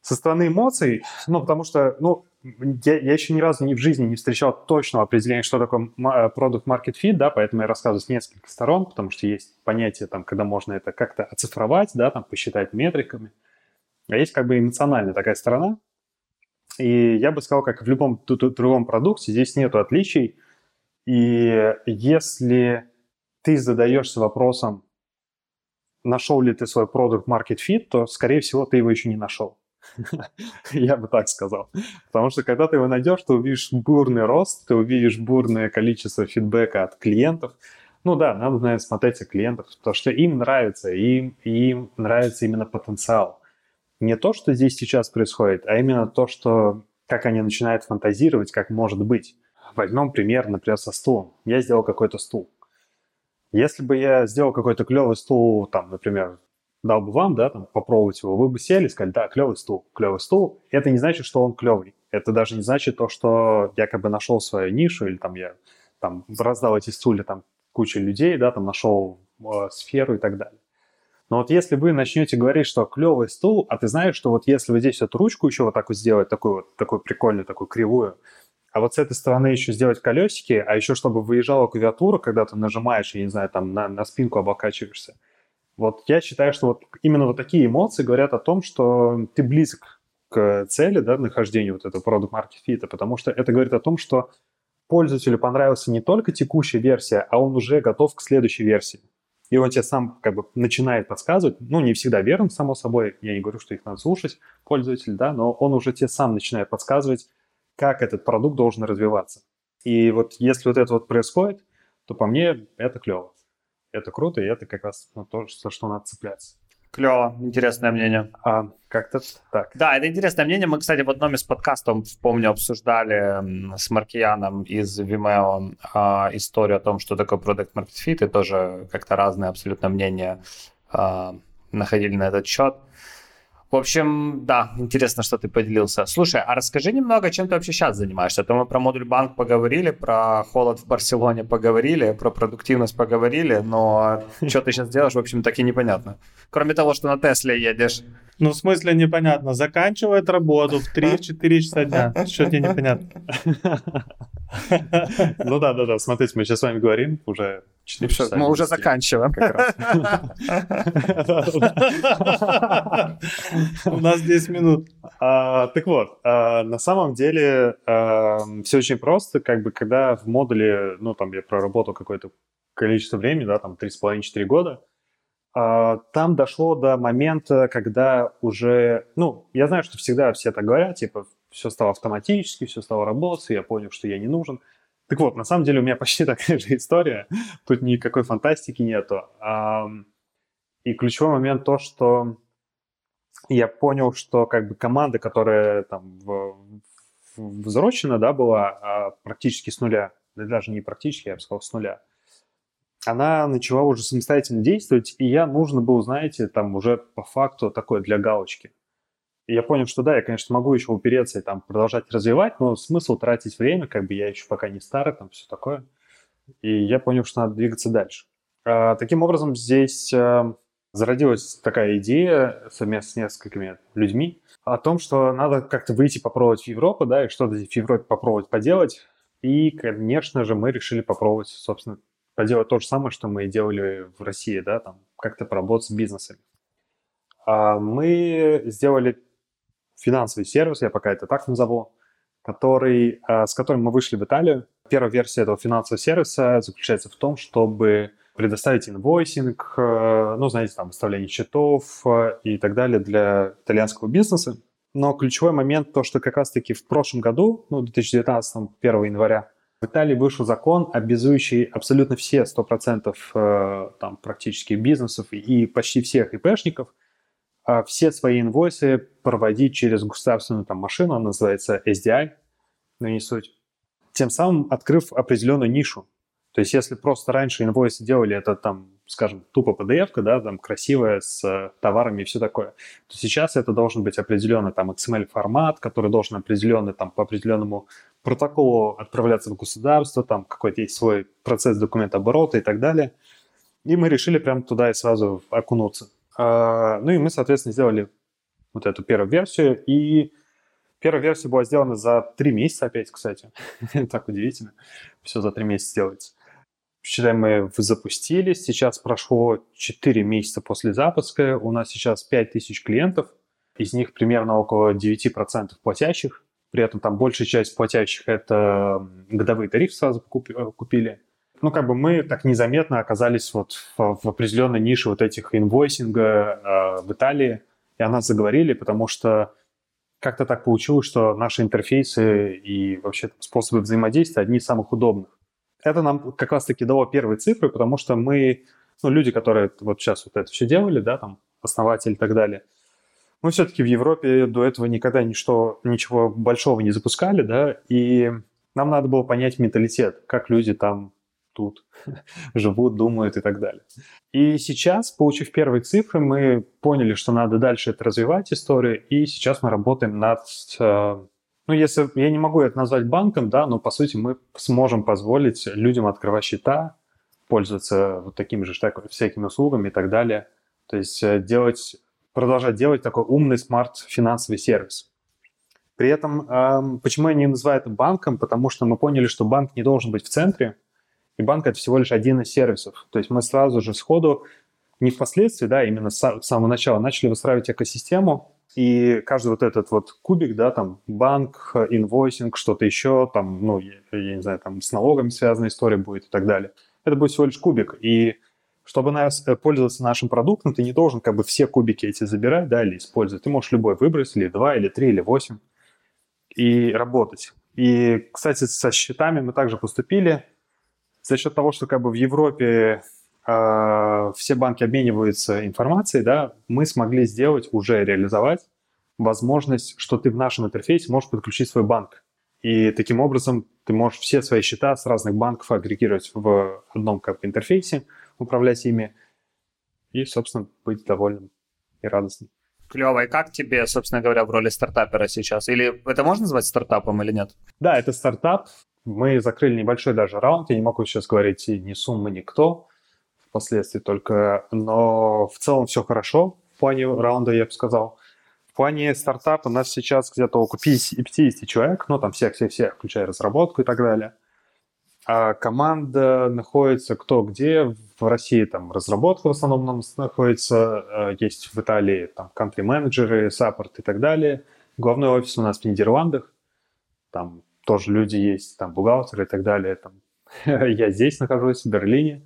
Со стороны эмоций, ну, потому что, ну, я, я еще ни разу ни в жизни не встречал точного определения, что такое продукт market fit, да, поэтому я рассказываю с нескольких сторон, потому что есть понятие, там, когда можно это как-то оцифровать, да, там, посчитать метриками. А есть как бы эмоциональная такая сторона. И я бы сказал, как в любом другом продукте, здесь нет отличий. И если ты задаешься вопросом, нашел ли ты свой продукт market fit, то, скорее всего, ты его еще не нашел. Я бы так сказал. Потому что когда ты его найдешь, ты увидишь бурный рост, ты увидишь бурное количество фидбэка от клиентов. Ну да, надо, наверное, смотреть о клиентов, потому что им нравится, им, им нравится именно потенциал. Не то, что здесь сейчас происходит, а именно то, что как они начинают фантазировать, как может быть. Возьмем пример, например, со стулом. Я сделал какой-то стул. Если бы я сделал какой-то клевый стул, там, например, дал бы вам, да, там, попробовать его, вы бы сели и сказали, да, клевый стул, клевый стул. Это не значит, что он клевый. Это даже не значит то, что я как бы нашел свою нишу или там я там раздал эти стулья там куче людей, да, там нашел э, сферу и так далее. Но вот если вы начнете говорить, что клевый стул, а ты знаешь, что вот если вот здесь эту ручку еще вот так вот сделать, такую вот, такую прикольную, такую кривую, а вот с этой стороны еще сделать колесики, а еще чтобы выезжала клавиатура, когда ты нажимаешь, я не знаю, там на, на спинку облокачиваешься, вот я считаю, что вот именно вот такие эмоции говорят о том, что ты близок к цели, да, нахождению вот этого product market fit, потому что это говорит о том, что пользователю понравилась не только текущая версия, а он уже готов к следующей версии. И он тебе сам как бы начинает подсказывать, ну, не всегда верным, само собой, я не говорю, что их надо слушать, пользователь, да, но он уже тебе сам начинает подсказывать, как этот продукт должен развиваться. И вот если вот это вот происходит, то по мне это клево это круто, и это как раз ну, то, за что надо цепляться. Клево, интересное мнение. А, как-то так. Да, это интересное мнение. Мы, кстати, в одном из подкастов, помню, обсуждали с Маркияном из Vimeo а, историю о том, что такое Product Market Fit, и тоже как-то разные абсолютно мнения а, находили на этот счет. В общем, да, интересно, что ты поделился. Слушай, а расскажи немного, чем ты вообще сейчас занимаешься. А то мы про модуль банк поговорили, про холод в Барселоне поговорили, про продуктивность поговорили, но что ты сейчас делаешь, в общем, так и непонятно. Кроме того, что на Тесле едешь. Ну, в смысле непонятно. Заканчивает работу в 3-4 часа дня. Что тебе непонятно? Ну да, да, да. Смотрите, мы сейчас с вами говорим уже 4 часа. Мы уже заканчиваем. У нас 10 минут. А, так вот, а, на самом деле а, все очень просто. Как бы когда в модуле, ну там я проработал какое-то количество времени, да, там 3,5-4 года, там дошло до момента, когда уже, ну, я знаю, что всегда все так говорят, типа, все стало автоматически, все стало работать, я понял, что я не нужен. Так вот, на самом деле у меня почти такая же история, тут никакой фантастики нету. И ключевой момент то, что я понял, что как бы команда, которая там взросшена, да, была а, практически с нуля, даже не практически, я бы сказал, с нуля, она начала уже самостоятельно действовать, и я нужно был, знаете, там уже по факту такое для галочки. Я понял, что да, я, конечно, могу еще упереться и там продолжать развивать, но смысл тратить время, как бы я еще пока не старый, там все такое. И я понял, что надо двигаться дальше. А, таким образом, здесь а, зародилась такая идея совместно с несколькими людьми о том, что надо как-то выйти попробовать в Европу, да, и что-то в Европе попробовать поделать. И, конечно же, мы решили попробовать, собственно, поделать то же самое, что мы делали в России, да, там, как-то поработать с бизнесами. А мы сделали финансовый сервис, я пока это так назову, который, а, с которым мы вышли в Италию. Первая версия этого финансового сервиса заключается в том, чтобы предоставить инвойсинг, э, ну, знаете, там, выставление счетов э, и так далее для итальянского бизнеса. Но ключевой момент то, что как раз-таки в прошлом году, ну, 2019, 1 января, в Италии вышел закон, обязующий абсолютно все 100% э, там, практически бизнесов и почти всех ИПшников все свои инвойсы проводить через государственную там, машину, она называется SDI, но не суть. Тем самым открыв определенную нишу. То есть если просто раньше инвойсы делали это там, скажем, тупо PDF, да, там красивая с э, товарами и все такое, то сейчас это должен быть определенный там XML-формат, который должен определенный там по определенному протоколу отправляться в государство, там какой-то есть свой процесс документооборота и так далее. И мы решили прям туда и сразу окунуться. А, ну и мы, соответственно, сделали вот эту первую версию, и Первая версия была сделана за три месяца опять, кстати. так удивительно. Все за три месяца делается. Считаем, мы запустились. Сейчас прошло 4 месяца после запуска. У нас сейчас 5000 клиентов. Из них примерно около 9% платящих. При этом там большая часть платящих это годовые тарифы сразу купили. Ну, как бы мы так незаметно оказались вот в, в определенной нише вот этих инвойсинга э, в Италии. И о нас заговорили, потому что как-то так получилось, что наши интерфейсы и вообще способы взаимодействия одни из самых удобных. Это нам как раз-таки дало первые цифры, потому что мы, ну, люди, которые вот сейчас вот это все делали, да, там, основатели и так далее, мы все-таки в Европе до этого никогда ничто, ничего большого не запускали, да, и нам надо было понять менталитет, как люди там тут живут, думают и так далее. И сейчас, получив первые цифры, мы поняли, что надо дальше это развивать историю, и сейчас мы работаем над... Э, ну, если я не могу это назвать банком, да, но по сути мы сможем позволить людям открывать счета, пользоваться вот такими же всякими услугами и так далее. То есть э, делать, продолжать делать такой умный смарт-финансовый сервис. При этом, эм, почему я не называю это банком? Потому что мы поняли, что банк не должен быть в центре, и банк — это всего лишь один из сервисов. То есть мы сразу же сходу, не впоследствии, да, именно с самого начала начали выстраивать экосистему, и каждый вот этот вот кубик, да, там банк, инвойсинг, что-то еще, там, ну, я, я не знаю, там с налогами связанная история будет и так далее. Это будет всего лишь кубик. И чтобы нас, э, пользоваться нашим продуктом, ты не должен как бы все кубики эти забирать, да, или использовать. Ты можешь любой выбрать, или два, или три, или восемь, и работать. И, кстати, со счетами мы также поступили за счет того, что как бы в Европе э, все банки обмениваются информацией, да, мы смогли сделать, уже реализовать возможность, что ты в нашем интерфейсе можешь подключить свой банк. И таким образом ты можешь все свои счета с разных банков агрегировать в одном как бы, интерфейсе, управлять ими и, собственно, быть довольным и радостным. Клево. И как тебе, собственно говоря, в роли стартапера сейчас? Или это можно назвать стартапом или нет? Да, это стартап. Мы закрыли небольшой даже раунд. Я не могу сейчас говорить ни суммы, ни кто впоследствии только. Но в целом все хорошо в плане раунда, я бы сказал. В плане стартапа у нас сейчас где-то около 50, 50 человек, ну там все-все-все, включая разработку и так далее. А команда находится кто где. В России там разработка в основном у нас находится, э, есть в Италии там country-менеджеры, саппорт и так далее. Главный офис у нас в Нидерландах, там тоже люди есть, там бухгалтеры и так далее. Там. Я здесь нахожусь, в Берлине.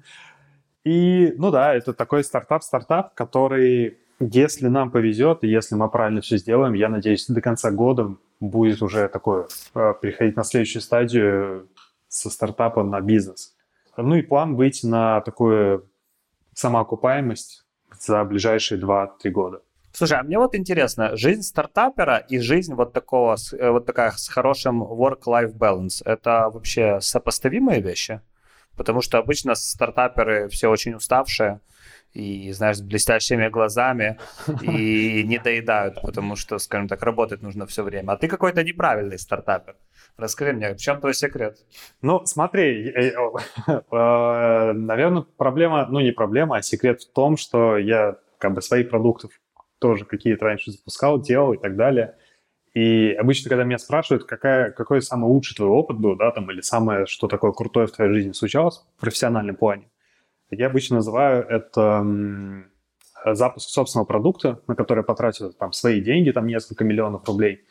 И, ну да, это такой стартап-стартап, который если нам повезет, если мы правильно все сделаем, я надеюсь, до конца года будет уже такое, э, переходить на следующую стадию со стартапа на бизнес. Ну и план выйти на такую самоокупаемость за ближайшие 2-3 года. Слушай, а мне вот интересно, жизнь стартапера и жизнь вот такого, э, вот такая с хорошим work-life balance, это вообще сопоставимые вещи? Потому что обычно стартаперы все очень уставшие, и, знаешь, с блестящими глазами и не доедают, потому что, скажем так, работать нужно все время. А ты какой-то неправильный стартапер. Расскажи мне, в чем твой секрет? Ну, смотри, э, наверное, проблема, ну не проблема, а секрет в том, что я как бы своих продуктов тоже какие-то раньше запускал, делал и так далее. И обычно, когда меня спрашивают, какая, какой самый лучший твой опыт был, да, там, или самое, что такое крутое в твоей жизни случалось в профессиональном плане, я обычно называю это запуск собственного продукта, на который потратил там свои деньги, там несколько миллионов рублей,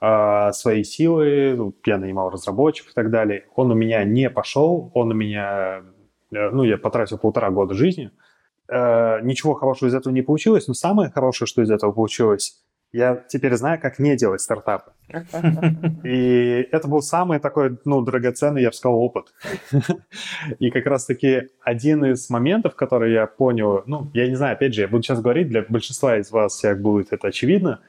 а, свои силы, я нанимал разработчиков и так далее. Он у меня не пошел, он у меня, э, ну, я потратил полтора года жизни. Э, ничего хорошего из этого не получилось, но самое хорошее, что из этого получилось, я теперь знаю, как не делать стартапы. И это был самый такой, ну, драгоценный, я бы сказал, опыт. И как раз-таки один из моментов, который я понял, ну, я не знаю, опять же, я буду сейчас говорить, для большинства из вас всех будет это очевидно,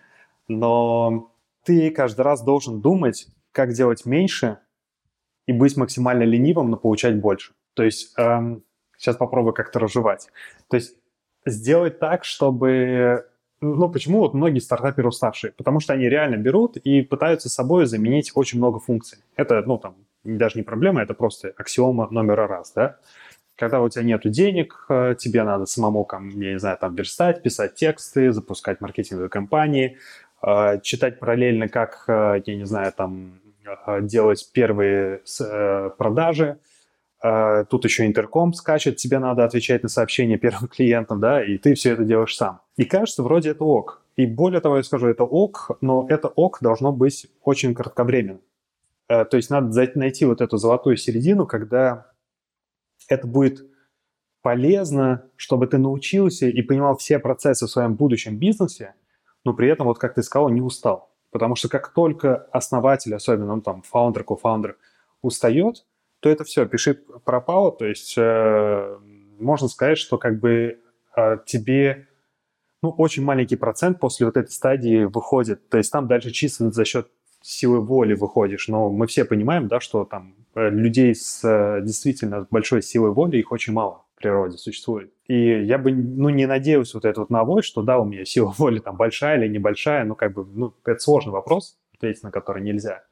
но ты каждый раз должен думать, как делать меньше и быть максимально ленивым, но получать больше. То есть эм, сейчас попробую как-то разжевать. То есть сделать так, чтобы ну, почему вот многие стартаперы уставшие? Потому что они реально берут и пытаются собой заменить очень много функций. Это, ну, там, даже не проблема, это просто аксиома номер раз, да? Когда у тебя нет денег, э, тебе надо самому, я не знаю, там, верстать, писать тексты, запускать маркетинговые кампании, э, читать параллельно, как, э, я не знаю, там, делать первые продажи, тут еще интерком скачет, тебе надо отвечать на сообщения первым клиентам, да, и ты все это делаешь сам. И кажется, вроде это ок. И более того, я скажу, это ок, но это ок должно быть очень кратковременно. Э, то есть надо найти вот эту золотую середину, когда это будет полезно, чтобы ты научился и понимал все процессы в своем будущем бизнесе, но при этом, вот как ты сказал, не устал. Потому что как только основатель, особенно ну, там фаундер, кофаундер, устает, то это все, пиши пропало. То есть э, можно сказать, что как бы э, тебе ну, очень маленький процент после вот этой стадии выходит. То есть там дальше чисто за счет силы воли выходишь. Но мы все понимаем, да, что там э, людей с э, действительно большой силой воли, их очень мало в природе существует. И я бы, ну, не надеялся вот это вот на авось, что да, у меня сила воли там большая или небольшая, ну, как бы, ну, это сложный вопрос, ответить на который нельзя.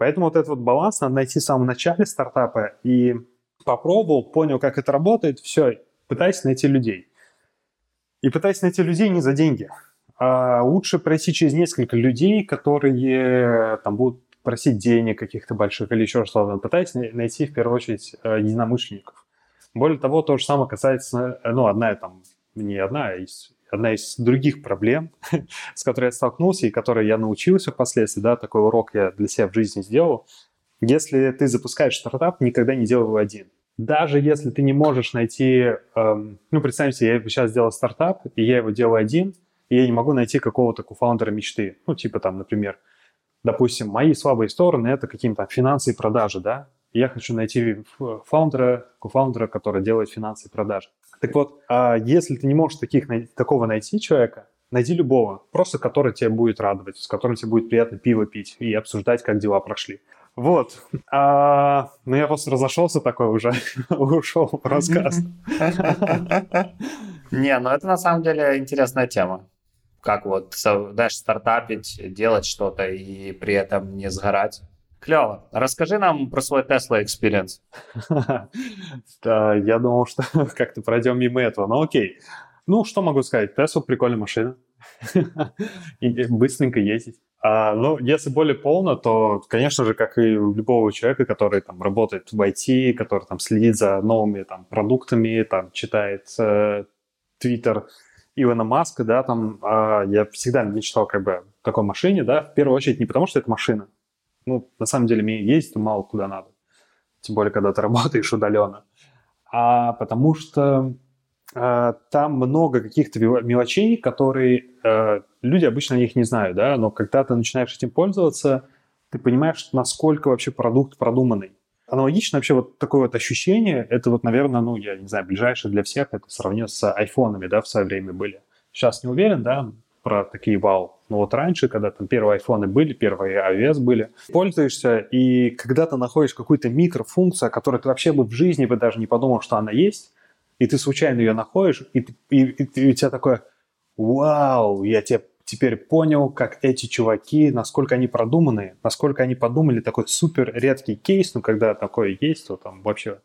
Поэтому вот этот вот баланс надо найти в самом начале стартапа и попробовал, понял, как это работает, все, пытайся найти людей. И пытайся найти людей не за деньги. А лучше пройти через несколько людей, которые там будут просить денег каких-то больших или еще что-то. Пытайся найти в первую очередь э, единомышленников. Более того, то же самое касается, ну, одна там, не одна, а из, одна из других проблем, с которой я столкнулся и которой я научился впоследствии, да, такой урок я для себя в жизни сделал. Если ты запускаешь стартап, никогда не делай его один даже если ты не можешь найти, эм, ну, представьте я сейчас сделал стартап, и я его делаю один, и я не могу найти какого-то кофаундера мечты. Ну, типа там, например, допустим, мои слабые стороны – это какие-то финансы и продажи, да? Я хочу найти фаундера, кофаундера, который делает финансы и продажи. Так вот, а если ты не можешь таких, такого найти человека, найди любого, просто который тебе будет радовать, с которым тебе будет приятно пиво пить и обсуждать, как дела прошли. Вот. А, ну, я просто разошелся такой уже, ушел в рассказ. Не, ну это на самом деле интересная тема. как вот, знаешь, стартапить, делать что-то и при этом не сгорать. Клево. Расскажи нам про свой Tesla Experience. Я думал, что как-то пройдем мимо этого, но окей. Ну, что могу сказать? Tesla прикольная машина. Быстренько ездить. А, ну, если более полно, то, конечно же, как и у любого человека, который там работает в IT, который там следит за новыми там продуктами, там читает э, Twitter Ивана Маска, да, там э, я всегда мечтал как бы о такой машине, да, в первую очередь не потому, что это машина. Ну, на самом деле, мне ездить мало куда надо. Тем более, когда ты работаешь удаленно. А потому что э, там много каких-то мелочей, которые э, люди обычно о них не знают, да, но когда ты начинаешь этим пользоваться, ты понимаешь, насколько вообще продукт продуманный. Аналогично вообще вот такое вот ощущение, это вот, наверное, ну, я не знаю, ближайшее для всех, это сравнение с айфонами, да, в свое время были. Сейчас не уверен, да, про такие вау. Но вот раньше, когда там первые айфоны были, первые iOS были, пользуешься, и когда ты находишь какую-то микрофункцию, о которой ты вообще бы в жизни бы даже не подумал, что она есть, и ты случайно ее находишь, и, и, и, и у тебя такое, вау, я тебе теперь понял, как эти чуваки, насколько они продуманные, насколько они подумали такой супер редкий кейс, ну, когда такое есть, то там вообще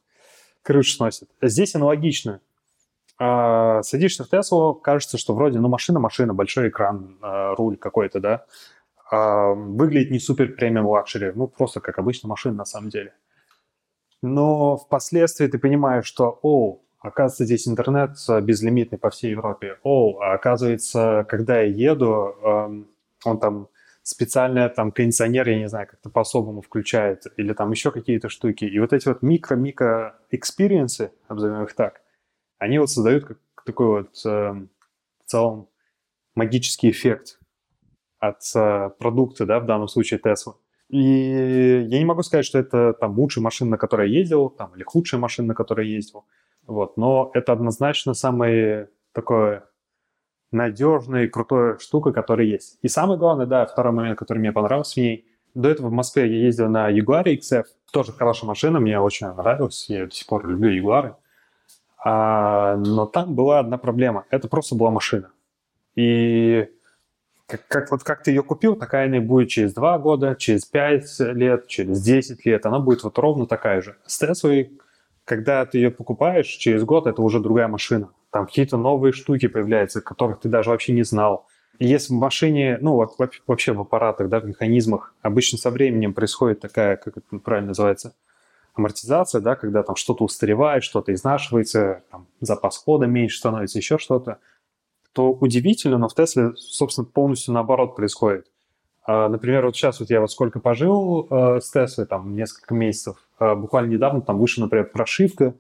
крышу сносит. Здесь аналогично. А, садишься в Теслу, кажется, что вроде, ну, машина, машина, большой экран, а, руль какой-то, да. А, выглядит не супер premium luxury, ну, просто как обычная машина на самом деле. Но впоследствии ты понимаешь, что, о, Оказывается, здесь интернет безлимитный по всей Европе. О, оказывается, когда я еду, он там специально там кондиционер, я не знаю, как-то по-особому включает, или там еще какие-то штуки. И вот эти вот микро-микро experience ы, обзовем их так, они вот создают как такой вот э, в целом магический эффект от э, продукта, да, в данном случае Tesla. И я не могу сказать, что это там лучшая машина, на которой я ездил, там, или худшая машина, на которой я ездил. Вот. Но это однозначно самая такое надежная и крутая штука, которая есть. И самое главное, да, второй момент, который мне понравился в ней, до этого в Москве я ездил на Jaguar XF, тоже хорошая машина, мне очень нравилась, я до сих пор люблю Jaguar. А, но там была одна проблема, это просто была машина. И как, как, вот как ты ее купил, такая она будет через 2 года, через 5 лет, через 10 лет, она будет вот ровно такая же. С Теслой когда ты ее покупаешь, через год это уже другая машина. Там какие-то новые штуки появляются, которых ты даже вообще не знал. И если в машине, ну, вообще в аппаратах, да, в механизмах, обычно со временем происходит такая, как это правильно называется, амортизация, да, когда там что-то устаревает, что-то изнашивается, там, запас хода меньше становится, еще что-то, то удивительно, но в Тесле, собственно, полностью наоборот происходит. А, например, вот сейчас вот я вот сколько пожил э, с Теслой, там, несколько месяцев, э, буквально недавно там вышла, например, прошивка,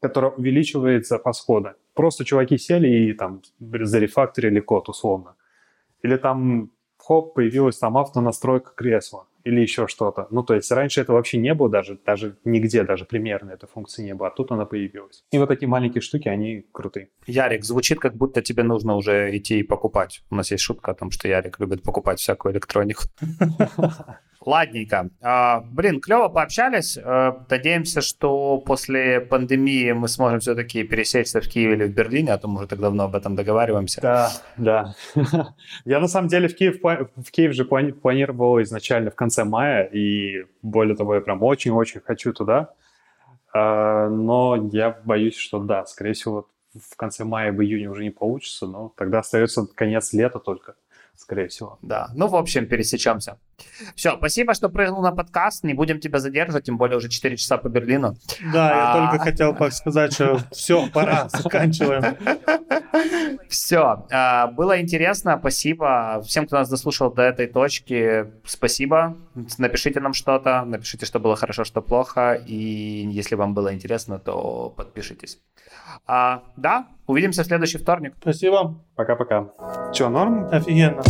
которая увеличивает запас хода. Просто чуваки сели и там зарефакторили код условно. Или там, хоп, появилась там автонастройка кресла или еще что-то. Ну, то есть раньше это вообще не было даже, даже нигде, даже примерно этой функции не было, а тут она появилась. И вот такие маленькие штуки, они крутые. Ярик, звучит, как будто тебе нужно уже идти и покупать. У нас есть шутка о том, что Ярик любит покупать всякую электронику. Ладненько. А, блин, клево пообщались. А, надеемся, что после пандемии мы сможем все-таки пересечься в Киеве или в Берлине, а то мы уже так давно об этом договариваемся. Да, да. Я на самом деле в Киев, в Киев же планировал изначально в конце мая, и более того, я прям очень-очень хочу туда. А, но я боюсь, что да, скорее всего, в конце мая, в июне уже не получится, но тогда остается конец лета только скорее всего. Да, ну, в общем, пересечемся. Все, спасибо, что прыгнул на подкаст, не будем тебя задерживать, тем более уже 4 часа по Берлину. Да, а... я только хотел сказать, что все, пора, заканчиваем. Все, а, было интересно, спасибо. Всем, кто нас дослушал до этой точки, спасибо. Напишите нам что-то, напишите, что было хорошо, что плохо, и если вам было интересно, то подпишитесь. А, да, увидимся в следующий вторник. Спасибо. Пока-пока. Че, норм? Офигенно.